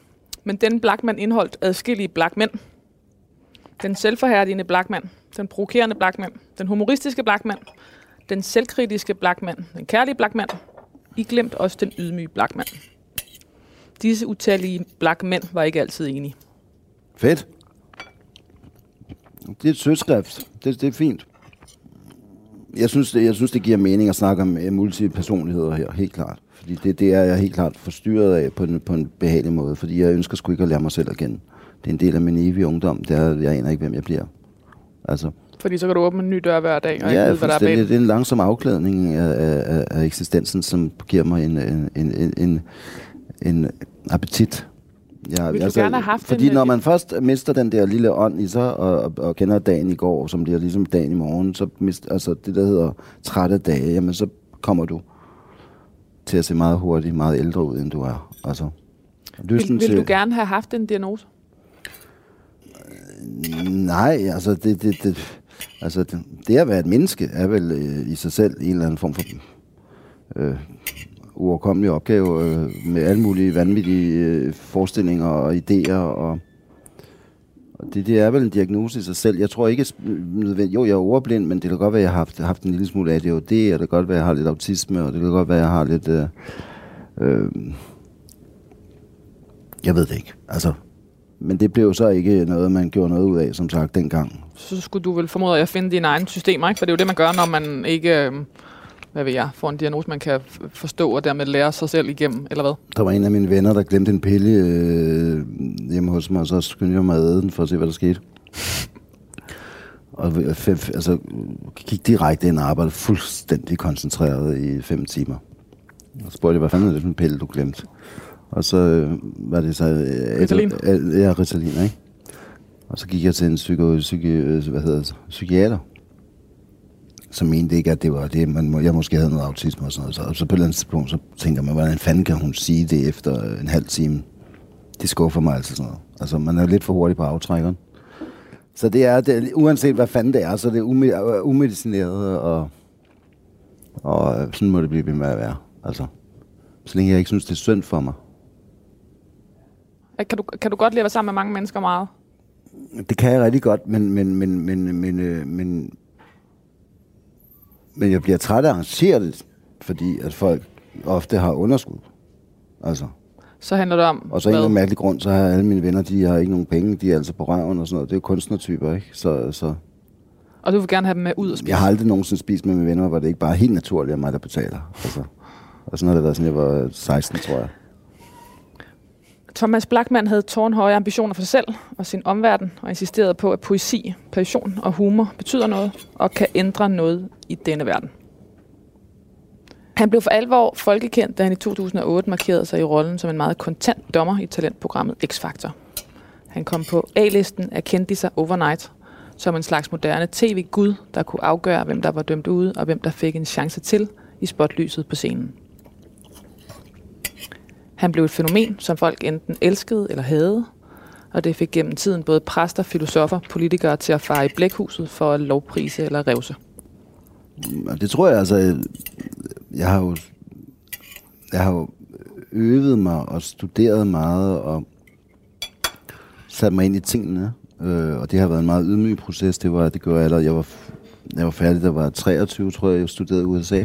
men denne Blackman indeholdt adskillige Blackmænd. Den selvforhærdigende Blackman, den provokerende Blackman, den humoristiske Blackman, den selvkritiske Blackman, den kærlige Blackman, i glemt også den ydmyge Blackman. Disse utallige black mænd var ikke altid enige. Fedt. Det er et sødskrift. Det, det er fint. Jeg synes, det, jeg synes, det giver mening at snakke om øh, multipersonligheder her, helt klart. Fordi det, det er jeg helt klart forstyrret af på en, på en behagelig måde, fordi jeg ønsker sgu ikke at lære mig selv at kende. Det er en del af min evige ungdom, det er, jeg aner ikke, hvem jeg bliver. Altså, fordi så kan du åbne en ny dør hver dag, og ikke ja, vide, hvad der er bag. Det er en langsom afklædning af, af, af eksistensen, som giver mig en, en, en, en, en, appetit. Jeg, Vil du gerne have haft Fordi en, når øh, man først mister den der lille ånd i sig, og, og, og kender dagen i går, som bliver ligesom dagen i morgen, så mister, altså det, der hedder trætte dage, jamen så kommer du til at se meget hurtigt, meget ældre ud, end du er. Altså, Vil, vil du gerne have haft en diagnose? Nej, altså det, det, det, altså det, det at være et menneske er vel øh, i sig selv en eller anden form for øh, uoverkommelig opgave øh, med alle mulige vanvittige øh, forestillinger og idéer og, og det, det er vel en diagnose i sig selv. Jeg tror ikke nødvendigt, jo jeg er ordblind, men det kan godt være, at jeg har haft, haft en lille smule ADHD, og det kan godt være, at jeg har lidt autisme, og det kan godt være, at jeg har lidt øh, øh, Jeg ved det ikke. Altså, men det blev så ikke noget, man gjorde noget ud af, som sagt, dengang. Så skulle du vel formode at finde dine egne systemer, ikke? For det er jo det, man gør, når man ikke... Øh, hvad ved jeg, får en diagnose, man kan forstå og dermed lære sig selv igennem, eller hvad? Der var en af mine venner, der glemte en pille øh, hjemme hos mig, og så skyndte jeg mig at æde den for at se, hvad der skete. Og altså, gik direkte ind og arbejdede fuldstændig koncentreret i fem timer. Og spurgte jeg, hvad fanden er det for en pille, du glemte? Og så øh, var det så... Øh, Ritalin? Øh, ja, Ritalin, ikke? Og så gik jeg til en psyko, psyki, øh, hvad hedder det, psykiater, som mente ikke, at det var det, man, må- jeg måske havde noget autisme og sådan noget. Så, og så på et eller andet tidspunkt, så tænker man, hvordan fanden kan hun sige det efter en halv time? Det skuffer mig altså sådan noget. Altså, man er lidt for hurtig på aftrækkeren. Så det er, det, uanset hvad fanden det er, så er det ume, øh, umedicineret, og, og sådan må det blive ved med at være. Altså, så længe jeg ikke synes, det er synd for mig. Kan du, kan du godt lide at være sammen med mange mennesker meget? Det kan jeg rigtig godt, men, men, men, men, men, øh, men, men jeg bliver træt af at arrangere det, fordi at folk ofte har underskud. Altså, Så handler det om, og så en eller anden mærkelig grund, så har alle mine venner, de har ikke nogen penge, de er altså på røven og sådan noget. Det er jo kunstnertyper, ikke? Så, så og du vil gerne have dem med ud og spise. jeg har aldrig nogensinde spist med mine venner, hvor det ikke bare er helt naturligt, at mig, der betaler. Altså, og sådan har det været, siden jeg var 16, tror jeg. Thomas Blackman havde tårnhøje ambitioner for sig selv og sin omverden, og insisterede på, at poesi, passion og humor betyder noget og kan ændre noget i denne verden. Han blev for alvor folkekendt, da han i 2008 markerede sig i rollen som en meget kontant dommer i talentprogrammet X-Factor. Han kom på A-listen af sig overnight, som en slags moderne tv-gud, der kunne afgøre, hvem der var dømt ude, og hvem der fik en chance til i spotlyset på scenen. Han blev et fænomen, som folk enten elskede eller havde, og det fik gennem tiden både præster, filosofer, politikere til at fare i blækhuset for at lovprise eller revse. Det tror jeg altså, jeg har jo, jeg har jo øvet mig og studeret meget og sat mig ind i tingene. Øh, og det har været en meget ydmyg proces. Det var, det gjorde jeg allerede, jeg var, jeg var færdig, der var 23, tror jeg, jeg studerede i USA.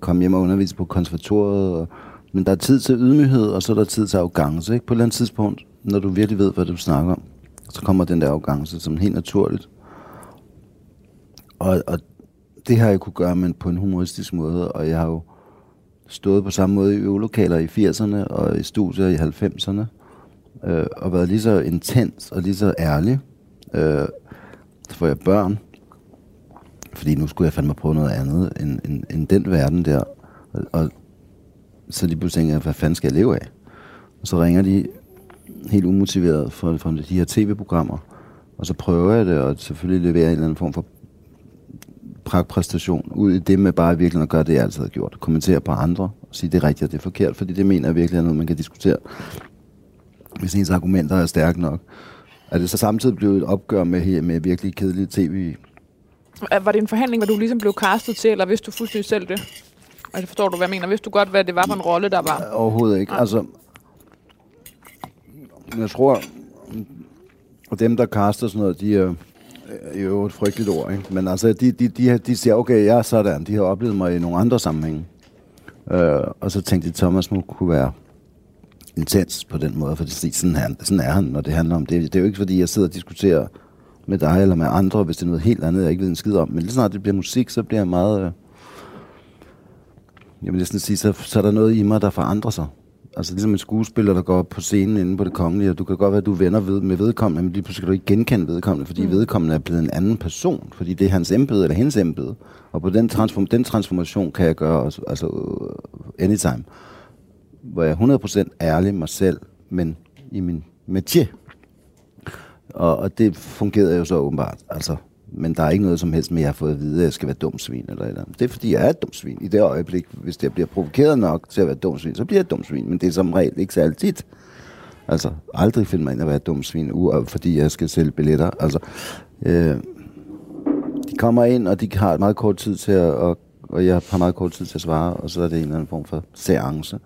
Kom hjem og underviste på konservatoriet. Og, men der er tid til ydmyghed, og så er der tid til arrogance. Ikke? På et eller andet tidspunkt, når du virkelig ved, hvad du snakker om, så kommer den der arrogance som helt naturligt. Og, og det har jeg kunne gøre, men på en humoristisk måde, og jeg har jo stået på samme måde i øvelokaler i 80'erne og i studier i 90'erne, øh, og været lige så intens og lige så ærlig. Øh, så får jeg børn, fordi nu skulle jeg fandme prøve noget andet end, end, end den verden der. Og, og så de pludselig tænker hvad fanden skal jeg leve af? Og så ringer de helt umotiveret fra, fra de her tv-programmer, og så prøver jeg det, og selvfølgelig leverer en eller anden form for pragtpræstation ud i det med bare virkelig at gøre det, jeg altid har gjort. Kommentere på andre og sige, det er rigtigt og det er forkert, fordi det mener jeg virkelig er noget, man kan diskutere. Hvis ens argumenter er stærke nok. Er det så samtidig blevet et opgør med, med virkelig kedelige tv? Var det en forhandling, hvor du ligesom blev castet til, eller vidste du fuldstændig selv det? Altså forstår du, hvad jeg mener? Vidste du godt, hvad det var for en rolle, der var? Overhovedet ikke. Altså, jeg tror, og dem, der kaster sådan noget, de er er jo et frygteligt ord, ikke? Men altså, de, de, de, de siger, okay, jeg er sådan. De har oplevet mig i nogle andre sammenhænge. Øh, og så tænkte de, Thomas må kunne være intens på den måde, for sådan, han, sådan er han, når det handler om det. Det er jo ikke, fordi jeg sidder og diskuterer med dig eller med andre, hvis det er noget helt andet, jeg ikke ved en skid om. Men lige snart det bliver musik, så bliver jeg meget... Øh, jeg vil næsten sige, så, så er der noget i mig, der forandrer sig. Altså ligesom en skuespiller, der går på scenen inde på det kongelige, og du kan godt være, at du er venner ved, med vedkommende, men lige pludselig kan du ikke genkende vedkommende, fordi mm. vedkommende er blevet en anden person, fordi det er hans embede eller hendes embede. Og på den, transform, den transformation kan jeg gøre også, altså anytime, hvor jeg er 100% ærlig mig selv, men i min métier. Og, og det fungerede jo så åbenbart, altså. Men der er ikke noget som helst med, at jeg har fået at vide, at jeg skal være dum svin eller eller andet. Det er fordi, jeg er et dum svin. I det øjeblik, hvis jeg bliver provokeret nok til at være dum svin, så bliver jeg et dum svin. Men det er som regel ikke så altid. Altså, aldrig finder man ind at være et dum svin, øh, fordi jeg skal sælge billetter. Altså, øh, de kommer ind, og de har meget kort tid til at, og, og jeg har meget kort tid til at svare, og så er det en eller anden form for seance.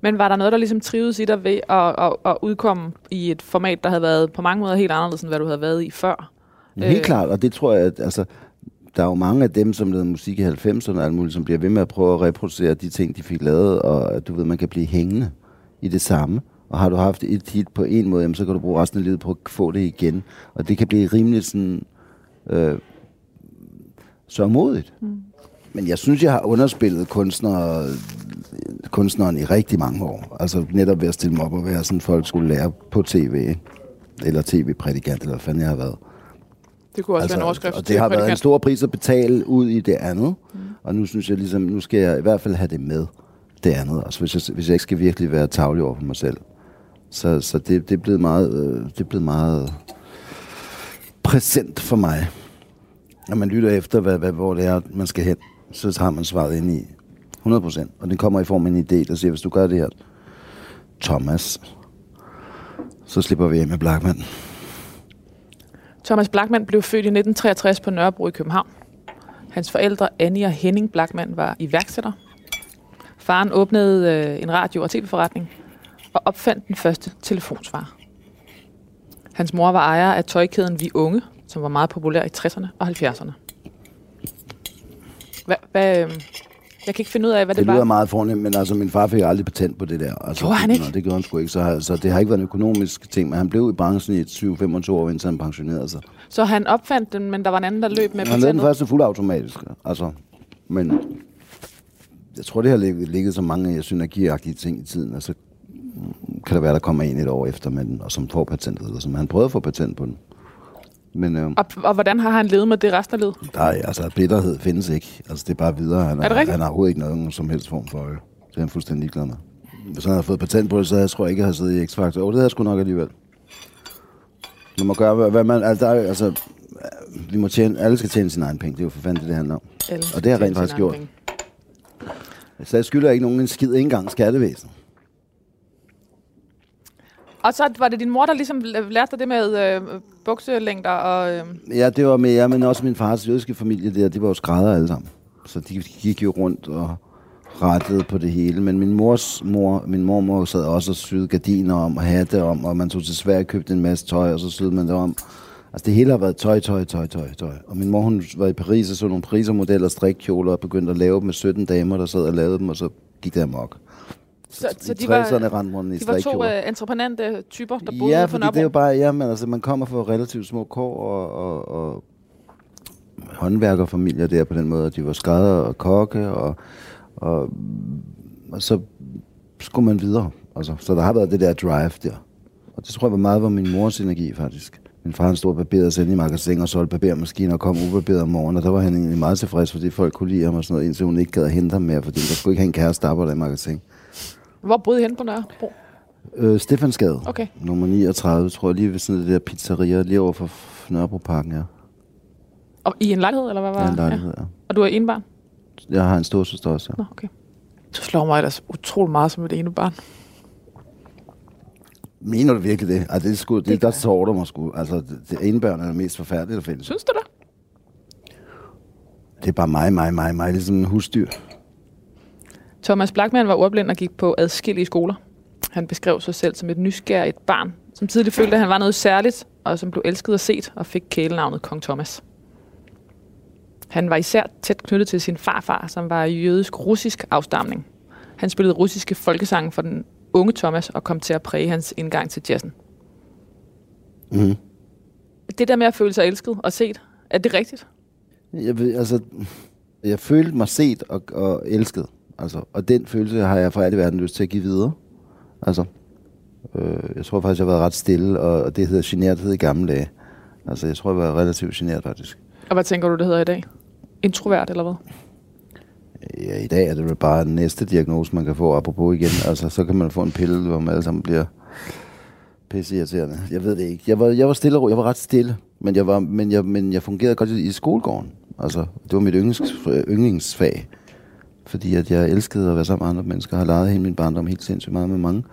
Men var der noget, der ligesom trivedes i dig ved at, at, at udkomme i et format, der havde været på mange måder helt anderledes, end hvad du havde været i før? Ja, helt Øh. klart, og det tror jeg, at altså, der er jo mange af dem, som lavede musik i 90'erne og alt muligt, som bliver ved med at prøve at reproducere de ting, de fik lavet, og at du ved, man kan blive hængende i det samme. Og har du haft et hit på en måde, jamen, så kan du bruge resten af livet på at få det igen. Og det kan blive rimelig sådan... Øh, så modigt. Mm. Men jeg synes, jeg har underspillet kunstnere, kunstneren i rigtig mange år. Altså netop ved at stille mig op og være sådan, folk skulle lære på tv. Eller tv-prædikant, eller hvad fanden jeg har været. Det kunne også altså, være en overskrift. Og det har været en stor pris at betale ud i det andet. Mm. Og nu synes jeg ligesom, nu skal jeg i hvert fald have det med, det andet. Altså hvis jeg, hvis jeg ikke skal virkelig være tavlig over for mig selv. Så, så det, det, er blevet meget, øh, det er blevet meget præsent for mig. Når man lytter efter, hvad, hvad, hvor det er, man skal hen, så har man svaret ind i 100%. Og det kommer i form af en idé, der siger, hvis du gør det her, Thomas, så slipper vi af med Blackman. Thomas Blackman blev født i 1963 på Nørrebro i København. Hans forældre, Annie og Henning Blackman, var iværksætter. Faren åbnede øh, en radio- og tv-forretning og opfandt den første telefonsvar. Hans mor var ejer af tøjkæden Vi Unge, som var meget populær i 60'erne og 70'erne. Hvad, hvad, øh, jeg kan ikke finde ud af, hvad det, Det var. lyder meget fornemt, men altså min far fik aldrig patent på det der. Altså, Gjorde han ikke? Nå, det gjorde han sgu ikke, så, så det har ikke været en økonomisk ting, men han blev i branchen i 7-25 år, indtil han pensionerede sig. Så han opfandt den, men der var en anden, der løb med Han lavede den patentet. første fuldautomatiske, altså, men jeg tror, det har ligget, ligget så mange synergiagtige ting i tiden, og så mm, kan der være, der kommer en et år efter med den, og som får patentet, eller som han prøvede at få patent på den. Men øh, Og, og hvordan har han levet med det resten af livet? er, altså, bitterhed findes ikke. Altså, det er bare videre. Han, Er det rigtigt? han har overhovedet ikke nogen som helst form for øje. Det er han fuldstændig ligeglad med. Hvis han havde fået patent på det, så jeg tror jeg ikke, jeg havde siddet i X-Factor. Jo, det havde jeg sgu nok alligevel. Man må gøre, hvad- man... Altså, der er, altså vi må tjene, alle skal tjene sine egne penge. Det er jo for fanden det, det handler om. Alle Og det har jeg rent faktisk gjort. penge. Så jeg skylder ikke nogen en skid, ikke engang skattevæsen. Og så var det din mor, der ligesom lærte dig det med øh, bukselængder og... Øh, Ja, det var mere, men også min fars jødiske familie der, de var jo skrædder alle sammen. Så de gik jo rundt og rettede på det hele. Men min mors mor, min mormor sad også og syede gardiner om og hatte om, og man tog til Sverige og købte en masse tøj, og så syede man det om. Altså det hele har været tøj, tøj, tøj, tøj, tøj. Og min mor, hun var i Paris og så nogle prisermodeller, strikkjoler og begyndte at lave dem med 17 damer, der sad og lavede dem, og så gik det amok så, så de var, 60'erne rendte rundt i de var to øh, entreprenante typer, der boede Ja, på Nørrebro. det er jo bare, ja, men altså, man kommer fra relativt små kår og, og, og håndværkerfamilier der på den måde, de var skrædder og kokke, og, og, og så skulle man videre. Altså, så der har været det der drive der. Og det tror jeg var meget var min mors energi, faktisk. Min far han stod og barberede inde i magasin og solgte barbermaskiner og kom ubarberet om morgenen, og der var han egentlig meget tilfreds, fordi folk kunne lide ham og sådan noget, indtil hun ikke gad at hente ham mere, fordi der skulle ikke have en kæreste, der arbejdede i magasin. Hvor boede I henne på Nørrebro? Øh, Stefansgade. Okay. Nummer 39, tror jeg, lige ved sådan det der pizzeria, lige over for Nørrebroparken, ja. Og i en lejlighed, eller hvad var Ja, en lejlighed, ja. Og du er en barn? Jeg har en stor søster også, ja. Nå, okay. Du slår mig ellers utrolig meget som et ene barn. Mener du virkelig det? Altså, det, er sgu, det, der tår du mig sgu. Altså, det, det enebørn er det mest forfærdelige, der findes. Synes du det? Det er bare mig, mig, mig, mig. Det er sådan en husdyr. Thomas Blackman var ordblind og gik på adskillige skoler. Han beskrev sig selv som et nysgerrigt barn, som tidligt følte, at han var noget særligt, og som blev elsket og set, og fik kælenavnet Kong Thomas. Han var især tæt knyttet til sin farfar, som var jødisk-russisk afstamning. Han spillede russiske folkesange for den unge Thomas og kom til at præge hans indgang til jazzen. Mm-hmm. Det der med at føle sig elsket og set, er det rigtigt? Jeg, ved, altså, jeg følte mig set og, og elsket. Altså, og den følelse har jeg for alt i verden lyst til at give videre. Altså, øh, jeg tror faktisk, jeg har været ret stille, og, og det hedder generthed i gamle dage. Altså, jeg tror, jeg var relativt genert faktisk. Og hvad tænker du, det hedder i dag? Introvert eller hvad? Ja, i dag er det vel bare den næste diagnose, man kan få, apropos igen. Altså, så kan man få en pille, hvor man alle sammen bliver pisseirriterende. Jeg ved det ikke. Jeg var, jeg var stille og ro. Jeg var ret stille, men jeg, var, men jeg, men jeg fungerede godt i, i skolegården. Altså, det var mit yndlings, yndlingsfag. Fordi at jeg elskede at være sammen med andre mennesker. Har leget hele min barndom helt sindssygt meget med mange.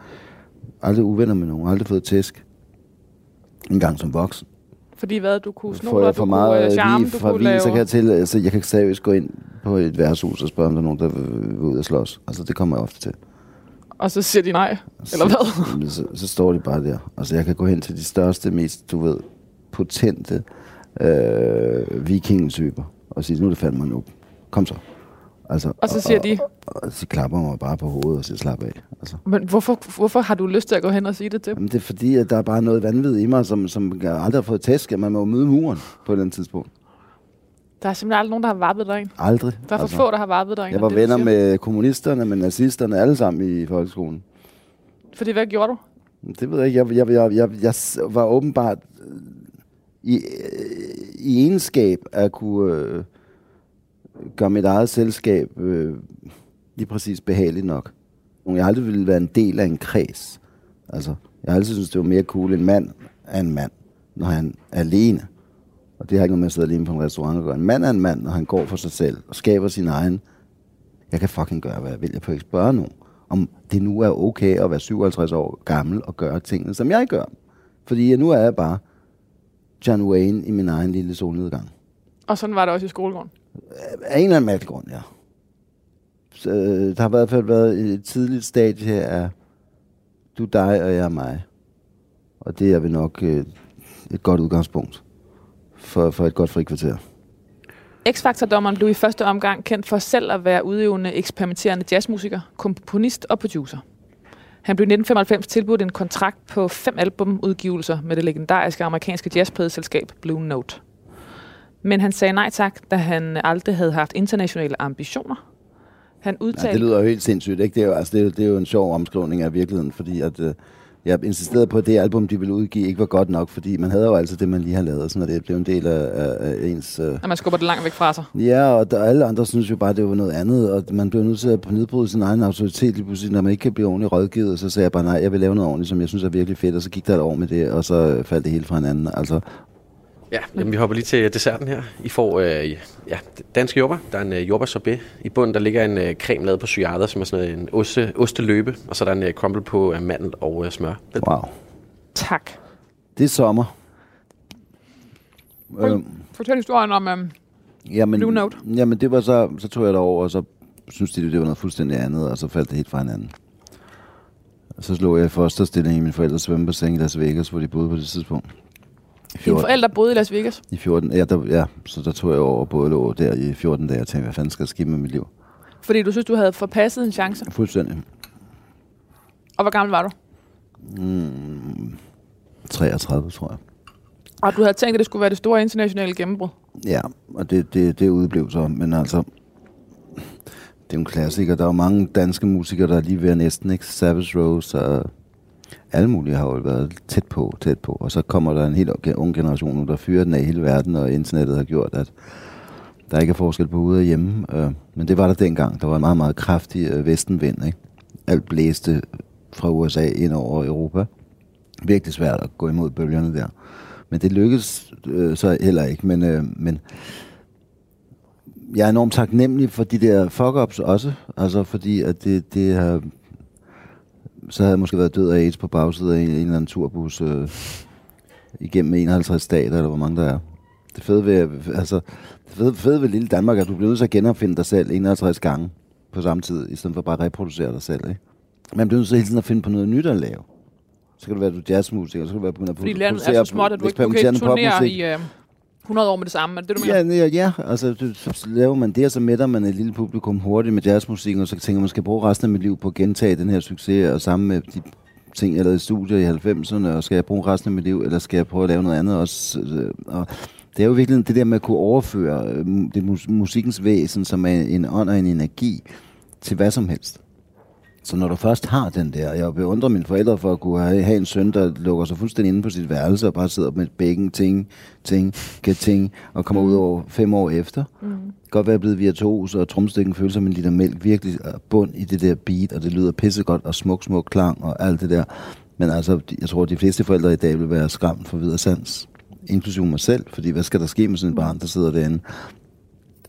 Aldrig uvenner med nogen. Aldrig fået tæsk. En gang som voksen. Fordi hvad, du kunne snogle, du for kunne meget øh, charme, lige du kunne vin, lave... så kan jeg til, altså, jeg kan seriøst gå ind på et værtshus og spørge, om der er nogen, der vil, vil ud og slås. Altså, det kommer jeg ofte til. Og så siger de nej, eller hvad? *laughs* Så, så står de bare der. Altså, jeg kan gå hen til de største, mest, du ved, potente øh, vikingtyper og sige, nu er det fandme nu. Kom så. Altså, Og så siger de, Og, og så klapper mig bare på hovedet og siger, slap af. Altså. men hvorfor, hvorfor har du lyst til at gå hen og sige det til dem? Jamen, det er fordi, at der er bare noget vanvid i mig, som, som jeg aldrig har fået tæsk, at man må jo møde muren på et eller andet tidspunkt. Der er simpelthen aldrig nogen, der har varpet dig ind. Aldrig. Der er for få, der har varpet dig ind. Jeg og var det, venner med kommunisterne, med nazisterne, alle sammen i folkeskolen. Fordi hvad gjorde du? Det ved jeg ikke. Jeg, jeg, jeg, jeg, jeg var åbenbart øh, i, øh, i egenskab at kunne øh, gør mit eget selskab øh, lige præcis behageligt nok. Jeg aldrig ville være en del af en kreds. Altså, jeg har altid synes det var mere cool, en mand er en mand, når han er alene. Og det har ikke noget med at sidde alene på en restaurant og gøre. En mand er en mand, når han går for sig selv og skaber sin egen. Jeg kan fucking gøre, hvad jeg vil. Jeg ikke spørge nogen, om det nu er okay at være 57 år gammel og gøre tingene, som jeg gør. Fordi nu er jeg bare John Wayne i min egen lille solnedgang. Og sådan var det også i skolegården. Af en eller anden mærkelig grund, ja. Så, øh, der har i hvert fald været et tidligt stadie her af, du dig, og jeg mig. Og det er vel nok øh, et godt udgangspunkt for, for et godt frikvarter. X-Factor-dommeren blev i første omgang kendt for selv at være udøvende eksperimenterende jazzmusiker, komponist og producer. Han blev i 1995 tilbudt en kontrakt på fem albumudgivelser med det legendariske amerikanske jazzpladeselskab Blue Note. Men han sagde nej tak, da han aldrig havde haft internationale ambitioner. Han Ja, udtalte... det lyder jo helt sindssygt, ikke? Det er jo, altså, det er, jo- det er jo en sjov omskrivning af virkeligheden, fordi at, øh, jeg insisterede på, at det album, de ville udgive, ikke var godt nok, fordi man havde jo altså det, man lige har lavet, sådan at det blev en del af, af, af ens... Øh, Når man skubber det langt væk fra sig. Ja, og der, alle andre synes jo bare, det var noget andet, og man bliver nødt til at nedbryde sin egen autoritet lige pludselig, når man ikke kan blive ordentligt rådgivet, så sagde jeg bare, nej, jeg vil lave noget ordentligt, som jeg synes er virkelig fedt, og så gik der et år med det, og så faldt det hele fra hinanden. Altså, Ja, jamen, vi hopper lige til desserten her. I får øh, ja, danske jordbær. Der er en øh, jordbærsorbet. I bunden der ligger en øh, creme lavet på syarder, som er sådan en oste, osteløbe. Og så er der en øh, crumble på øh, mandel og øh, smør. Vel? wow. Tak. Det er sommer. Hold. Øhm, Fortæl historien om... Um, jamen, Blue Note. Jamen, det var så, så tog jeg det over, og så synes de, det var noget fuldstændig andet, og så faldt det helt fra hinanden. Og så slog jeg i fosterstilling i min forældres svømmebassin i Las Vegas, hvor de boede på det tidspunkt. Dine forældre boede i Las Vegas. I 14, ja, der, ja, så der tog jeg over både lå der i 14 dage og tænkte, hvad fanden skal der ske med mit liv? Fordi du synes, du havde forpasset en chance. Fuldstændig. Og hvor gammel var du? Mm, 33, tror jeg. Og du havde tænkt, at det skulle være det store internationale gennembrud. Ja, og det, det, det udblev så, men altså, det er en klassiker. Der er jo mange danske musikere, der er lige ved næsten, ikke? Savage Rose og alle mulige har jo været tæt på, tæt på. Og så kommer der en helt ung generation nu, der fyrer den af hele verden, og internettet har gjort, at der ikke er forskel på ude og hjemme. Øh, Men det var der dengang. Der var en meget, meget kraftig øh, vestenvind, ikke? Alt blæste fra USA ind over Europa. Virkelig svært at gå imod bølgerne der. Men det lykkedes øh, så heller ikke. Men, øh, men jeg er enormt taknemmelig for de der fuck-ups også. Altså fordi, at det, det har... Så havde jeg måske været død af AIDS på bagsiden af en, en eller anden turbus øh, igennem 51 stater, eller hvor mange der er. Det fede ved, altså, det fede, fede ved lille Danmark er, at du bliver nødt til at genopfinde dig selv 51 gange på samme tid, i stedet for bare at reproducere dig selv. Ikke? Man bliver nødt til hele tiden at finde på noget nyt at lave. Så kan du være du er jazzmusiker, så kan du være begynde at Fordi produ- landet er producere så småt, at du ikke du kan turnere popmusik. i uh, 100 år med det samme. Er det det, du mener? Ja, ja, ja. Altså, du, så laver man det, og så mætter man et lille publikum hurtigt med jazzmusik, og så tænker man, man skal bruge resten af mit liv på at gentage den her succes, og sammen med de ting, jeg lavede i studiet i 90'erne, og skal jeg bruge resten af mit liv, eller skal jeg prøve at lave noget andet også? Og det er jo virkelig det der med at kunne overføre øh, det musikkens væsen, som er en ånd og en energi, til hvad som helst. Så når du først har den der, jeg beundrer mine forældre for at kunne have, have en søn, der lukker sig fuldstændig inde på sit værelse og bare sidder med bækken, ting, ting, get ting, og kommer ud over fem år efter. Mm. Godt være blevet virtuos, og tromstikken føles som en liter mælk, virkelig er bund i det der beat, og det lyder pissegodt, og smuk, smuk klang, og alt det der. Men altså, jeg tror, at de fleste forældre i dag vil være skræmt for videre sans. Inklusive mig selv, fordi hvad skal der ske med sådan et barn, der sidder derinde?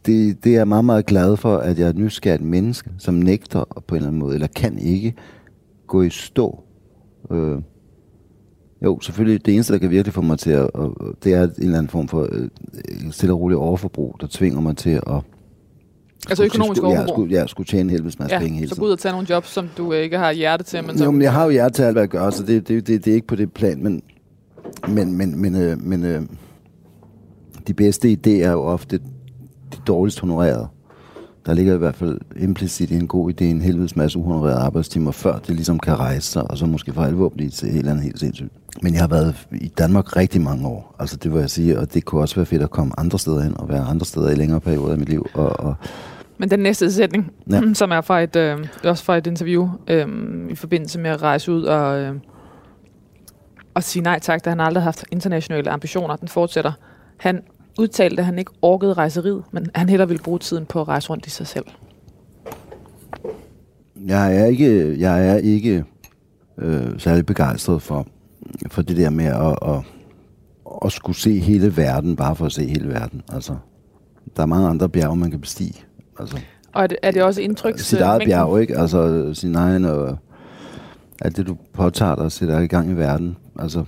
Det, det er jeg meget, meget glad for, at jeg er et nysgerrigt menneske, som nægter på en eller anden måde, eller kan ikke gå i stå. Øh, jo, selvfølgelig, det eneste, der kan virkelig få mig til at, og, det er en eller anden form for øh, stille og roligt overforbrug, der tvinger mig til at... Altså økonomisk skulle, ja, overforbrug. skulle, ja, skulle tjene en helvedes masse penge Ja, hele så tiden. gå ud og tage nogle jobs, som du øh, ikke har hjerte til. Men så, Jo, men jeg har jo hjerte til alt, hvad jeg gør, så det, det, det, det er ikke på det plan, men, men, men, men, øh, men øh, de bedste idéer er jo ofte dårligst honorerede. Der ligger i hvert fald implicit i en god idé en helvedes masse uhonorerede arbejdstimer, før det ligesom kan rejse sig, og så måske for alvor blive til et eller andet helt sindssygt. Men jeg har været i Danmark rigtig mange år, altså det vil jeg sige, og det kunne også være fedt at komme andre steder hen, og være andre steder i længere perioder af mit liv, og, og Men den næste sætning, Ja. *clears throat* som er fra et, øh, også fra et interview øh, i forbindelse med at rejse ud og, øh, og sige nej tak, da han aldrig har haft internationale ambitioner, den fortsætter. Han udtalte, at han ikke orkede rejseriet, men han hellere ville bruge tiden på at rejse rundt i sig selv. Jeg er ikke, jeg er ikke øh, særlig begejstret for, for det der med at, at, at skulle se hele verden, bare for at se hele verden. Altså, der er mange andre bjerge, man kan bestige. Altså, Og er det, er det også indtryk? sit eget bjerg, ikke? Altså sin egen og alt det, du påtager dig og sætter i gang i verden. Altså,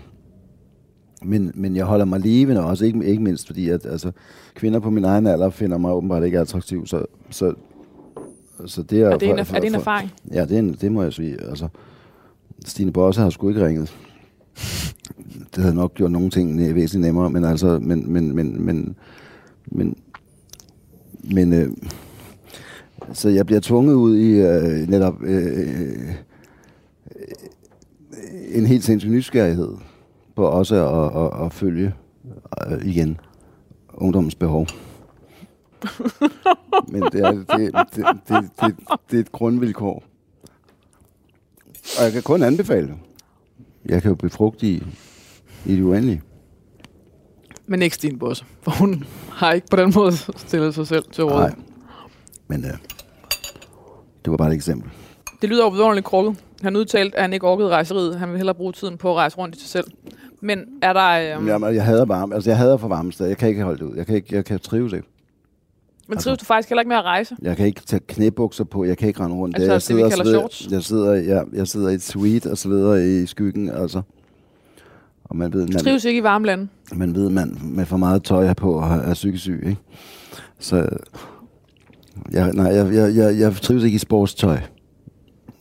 men, men jeg holder mig levende også, ikke, ikke mindst fordi, at altså, kvinder på min egen alder finder mig åbenbart ikke attraktiv, så, så, så det er... Er det, en, for- er det en for- erfaring? Ja, det, er en, det må jeg sige. Altså, Stine Bosse har sgu ikke ringet. Det havde nok gjort nogle ting væsentligt nemmere, men altså, men, men, men, men, men, men øh, så jeg bliver tvunget ud i øh, netop øh, øh, en helt sindssyg nysgerrighed på også at, at, at følge øh, igen ungdommens behov. *laughs* Men det er, det, det, det, det, det er et grundvilkår. Og jeg kan kun anbefale. Jeg kan jo befrugte i, i det uendelige. Men ikke Stine Bosse, for hun har ikke på den måde stillet sig selv til råd. Nej. Men øh, det var bare et eksempel. Det lyder jo vidunderligt krukket. Han udtalte, at han ikke orkede rejseriet. Han vil hellere bruge tiden på at rejse rundt i sig selv. Men er der... Øhm, Jamen, jeg hader varme. Altså, jeg hader for varme steder. Jeg kan ikke holde det ud. Jeg kan, ikke, jeg kan trives ikke. men trives du faktisk heller ikke med at rejse? Jeg kan ikke tage knæbukser på. Jeg kan ikke rende rundt. Altså, jeg det, vi kalder shorts? Jeg sidder, jeg, jeg sidder i et suite og sveder i skyggen. Altså. Og man ved, Du man, trives ikke i varme lande. man ved, man med for meget tøj her på og er psykisk syg. Ikke? Så jeg, nej, jeg, jeg, jeg, jeg trives ikke i sportstøj.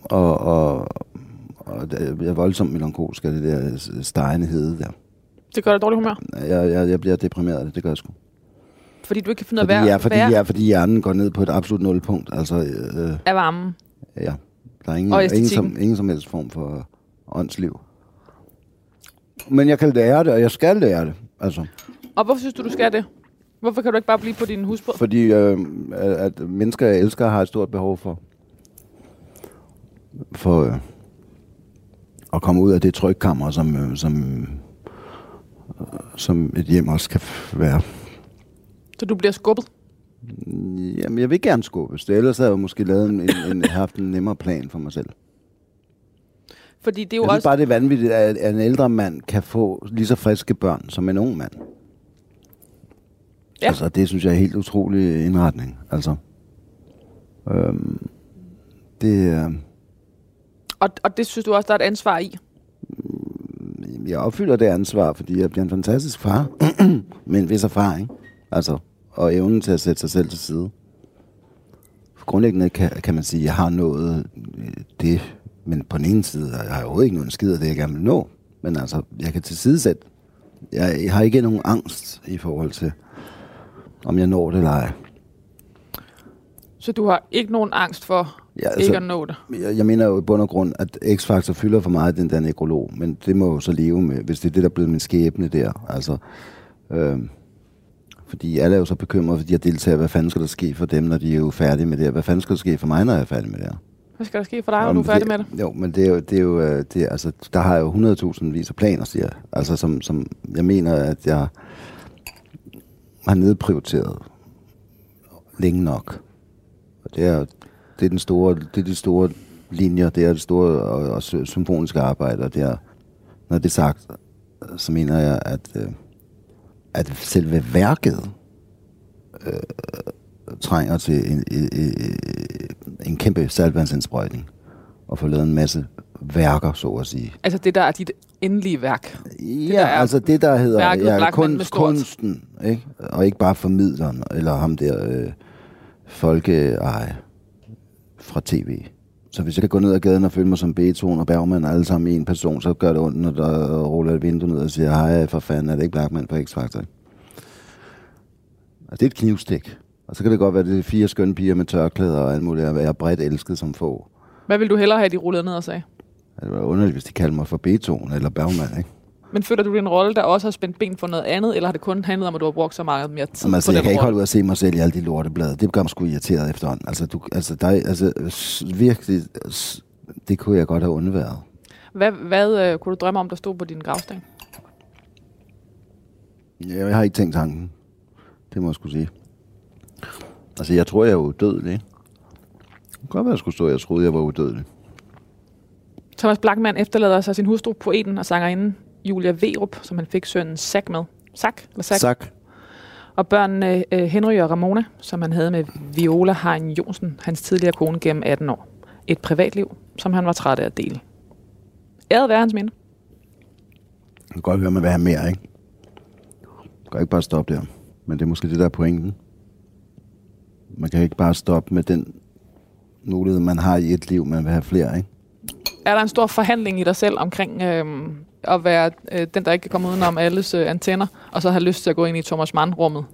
Og, og, og det- er voldsomt melankolsk af det der stegende hede der. Det gør dig dårlig humør. Jeg, jeg, jeg bliver deprimeret af det, det gør jeg sgu. Fordi du ikke kan finde ud Fordi, af at ja, være, fordi, være ja, fordi hjernen går ned på et absolut nulpunkt. Altså, øh, af varmen. ja, der er ingen, ingen, som, ingen som helst form for åndsliv. Men jeg kan lære det, og jeg skal lære det. Altså, Og hvorfor synes du, du skal det? Hvorfor kan du ikke bare blive på din husbåd? fordi øh, at mennesker, jeg elsker, har et stort behov for, for øh, at komme ud af det trykkammer, som, øh, som, øh, som et hjem også kan være. Så du bliver skubbet? Jamen, jeg vil gerne skubbes. Det ellers havde jeg måske lavet en, en, en, haft en nemmere plan for mig selv. Fordi det er jo Jeg også... bare, det er vanvittigt, at, en ældre mand kan få lige så friske børn som en ung mand. Ja. Altså, det synes jeg er en helt utrolig indretning. Altså, øhm, det, øh, Og, og det synes du også, der er et ansvar i. jeg opfylder det ansvar, fordi jeg bliver en fantastisk far *clears throat* med en vis erfaring. Altså, og evnen til at sætte sig selv til side. Grundlæggende kan, kan man sige, at jeg har nået øh, det, men på den ene side jeg har jeg overhovedet ikke nogen skid af det, jeg gerne vil nå. Men altså, jeg kan tilsidesætte. Jeg, jeg har ikke nogen angst i forhold til, om jeg når det eller ej. Så du har ikke nogen angst for Ja, altså, ikke at nå det. jeg, jeg mener jo i bund og grund, at X-Factor fylder for meget den der nekrolog, men det må jeg jo så leve med, hvis det er det, der er blevet min skæbne der. Altså, øh, fordi alle er jo så bekymrede, fordi jeg deltager, hvad fanden skal der ske for dem, når de er jo færdige med det her? Hvad fanden skal der ske for mig, når jeg er færdig med det her? Hvad skal der ske for dig, når du er færdig med det? Jo, men det er jo, det er jo, øh, det er, altså, der har jeg jo 100.000 vis af planer, siger jeg. Altså, som, som jeg mener, at jeg har nedprioriteret længe nok. Og det er, det er den store, det er de store linjer, det er det store og, og sy- symfoniske arbejde, og det er, når det er sagt, så mener jeg, at, øh, at selve værket øh, trænger til en, en, en, kæmpe saltvandsindsprøjtning og få lavet en masse værker, så at sige. Altså det, der er dit endelige værk. Ja, der er altså det, der hedder ja, kunst, kunsten, ikke? og ikke bare formidleren, eller ham der øh, folkeeje fra tv. Så hvis jeg kan gå ned ad gaden og føle mig som Beethoven og Bergman alle sammen i en person, så gør det ondt, når der ruller et vindue ned og siger, hej for fanden, er det ikke Blackman på X-Factor? Og det er et knivstik. Og Og så kan det godt være, at det er fire skønne piger med tørklæder og alt muligt, og er bredt elsket som få. Hvad vil du hellere have, de rullede ned og sagde? Det var underligt, hvis de kaldte mig for Beethoven eller Bergman, ikke? Men føler du, det er en rolle, der også har spændt ben for noget andet, eller har det kun handlet om, at du har brugt så meget mere tid Jamen, altså, på jeg kan ikke holde ud at se mig selv i alle de lorteblade. Det gør mig sgu irriteret efterhånden. Altså, du, altså, der, altså virkelig, det kunne jeg godt have undværet. Hvad, hvad øh, kunne du drømme om, der stod på din gravsten? Jeg har ikke tænkt tanken. Det må jeg skulle sige. Altså, jeg tror, jeg er udødelig. Det kan godt være, jeg skulle stå, jeg troede, jeg var udødelig. Thomas Blackman efterlader sig sin hustru, poeten og sangerinden Julia Verup, som han fik sønnen Zack med. Zack? Eller? Sak. Og børnene øh, Henry og Ramona, som han havde med Viola Hein Jonsen, hans tidligere kone gennem 18 år. Et privatliv, som han var træt af at dele. Æret være hans minde. Jeg kan godt høre, man vil have mere, ikke? Jeg kan ikke bare stoppe der. Men det er måske det, der er pointen. Man kan ikke bare stoppe med den mulighed, man har i et liv, man vil have flere, ikke? Er der en stor forhandling i dig selv omkring øh, at være øh, den, der ikke kan komme udenom alles øh, antenner, og så have lyst til at gå ind i Thomas Mann-rummet?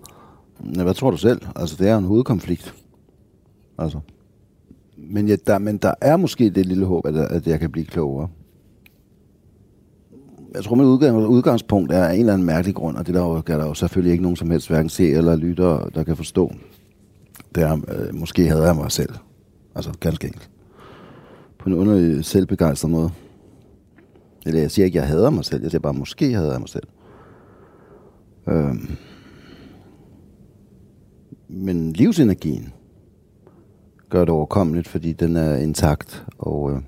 Ja, hvad tror du selv? Altså, det er en hovedkonflikt. Altså. Men, ja, der, men der er måske det lille håb, at, at jeg kan blive klogere. Jeg tror, mit udgang, udgangspunkt er en eller anden mærkelig grund, og det der jo, kan der jo selvfølgelig ikke nogen som helst hverken se eller lytter, der kan forstå. Det er, øh, måske havde jeg mig selv. Altså, ganske enkelt. På en underlig selvbegejstret måde. Eller jeg siger ikke, jeg hader mig selv. Jeg siger bare, måske hader jeg mig selv. Øhm. Men livsenergien gør det overkommeligt, fordi den er intakt, og øh,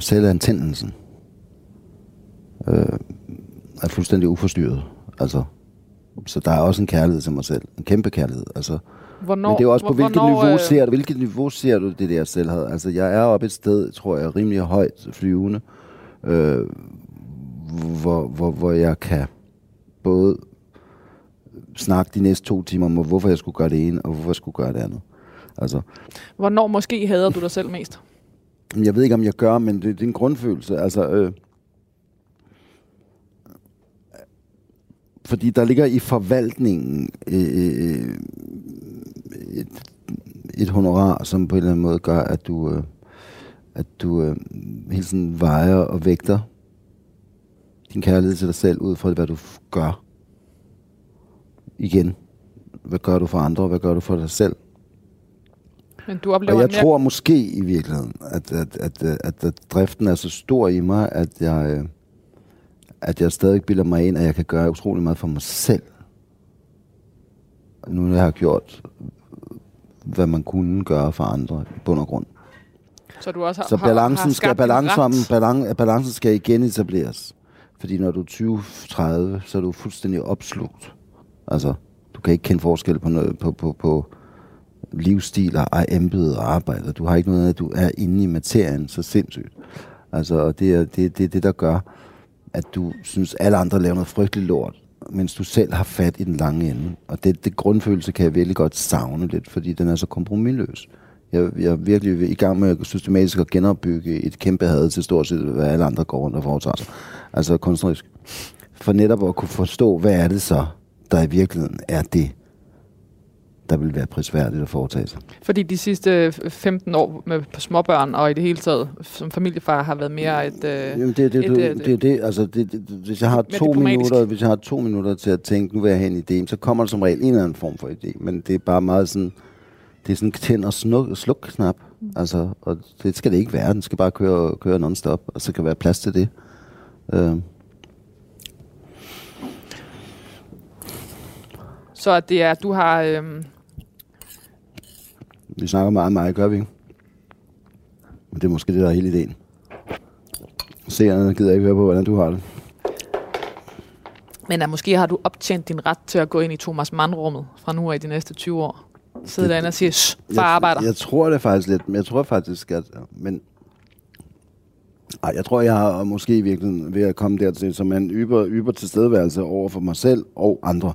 selvantændelsen øh, er fuldstændig uforstyrret. Altså, så der er også en kærlighed til mig selv. En kæmpe kærlighed. Altså, Hvornår, men det er også på, hvor- hvilket hvornår, niveau, øh, ser du, hvilket niveau ser du det der selvhed? Altså, jeg er oppe et sted, tror jeg, rimelig højt flyvende, øh, hvor, hvor, hvor jeg kan både snakke de næste to timer om, hvorfor jeg skulle gøre det ene, og hvorfor jeg skulle gøre det andet. Altså, Hvornår måske hader du dig selv mest? jeg ved ikke, om jeg gør, men det, det er en grundfølelse. Altså, øh, fordi der ligger i forvaltningen øh, et, et honorar, som på en eller anden måde gør, at du, øh, at du øh, hele tiden vejer og vægter din kærlighed til dig selv ud fra, hvad du gør. Igen. Hvad gør du for andre, hvad gør du for dig selv? Men du oplever Og jeg mere... tror måske i virkeligheden, at, at, at, at, at, at driften er så stor i mig, at jeg, øh, at jeg stadig bilder mig ind, at jeg kan gøre utrolig meget for mig selv. Nu når jeg har gjort, hvad man kunne gøre for andre i bund og grund. Så du også har, Så har- balancen har skal, skabt din balancen, ret. balan, balancen skal igen etableres. Fordi når du er 20-30, så er du fuldstændig opslugt. Altså, du kan ikke kende forskel på, noget, på, på, på livsstil og embede og arbejde. Du har ikke noget af, at du er inde i materien så sindssygt. Altså, og det er det, det, det, der gør, at du synes, alle andre laver noget frygteligt lort, mens du selv har fat i den lange ende. Og det, det grundfølelse kan jeg virkelig godt savne lidt, fordi den er så kompromilløs. Jeg, jeg er virkelig i gang med systematisk at genopbygge et kæmpe had til stort set, hvad alle andre går rundt og foretager sig. Altså kunstnerisk. For netop at kunne forstå, hvad er det så, der i virkeligheden er det, der vil være prisværdigt at foretage sig. Fordi de sidste 15 år med småbørn og i det hele taget som familiefar har været mere et... Øh, Jamen det, det, et, det, øh, det, det, det, altså det, det, hvis jeg har to minutter, hvis jeg har to minutter til at tænke, nu vil jeg have en idé, så kommer der som regel en eller anden form for idé, men det er bare meget sådan, det er sådan tænd og snuk, sluk knap, altså, og det skal det ikke være, den skal bare køre, køre non-stop, og så kan være plads til det. Øh, så at det er, du har... Øh, vi snakker meget om mig, gør vi ikke? Men det er måske det, der er hele ideen. Seerne gider ikke høre på, hvordan du har det. men at måske har du optjent din ret til at gå ind i Thomas Mann-rummet fra nu af i de næste 20 år. Sidde derinde og sige, "Shh, far arbejder. Jeg, jeg tror det faktisk lidt, men jeg tror faktisk, at... Men, ej, jeg tror, jeg har måske i virkeligheden ved at komme dertil, som en yber, yber tilstedeværelse over for mig selv og andre,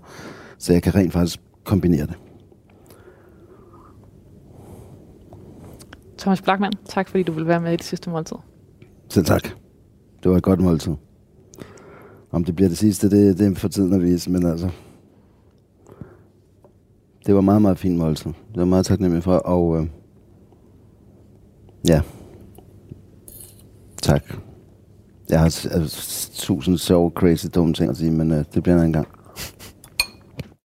så jeg kan rent faktisk kombinere det. Thomas Blackman, tak fordi du vil være med i det sidste måltid. Selv tak. Det var et godt måltid. Om det bliver det sidste, det, det er for tiden at vise, men altså... Det var meget, meget fint måltid. Det var meget taknemmelig for, og... Øh, ja. Tak. Jeg har altså, tusind sjove, crazy, dumme ting at sige, men øh, det bliver en gang.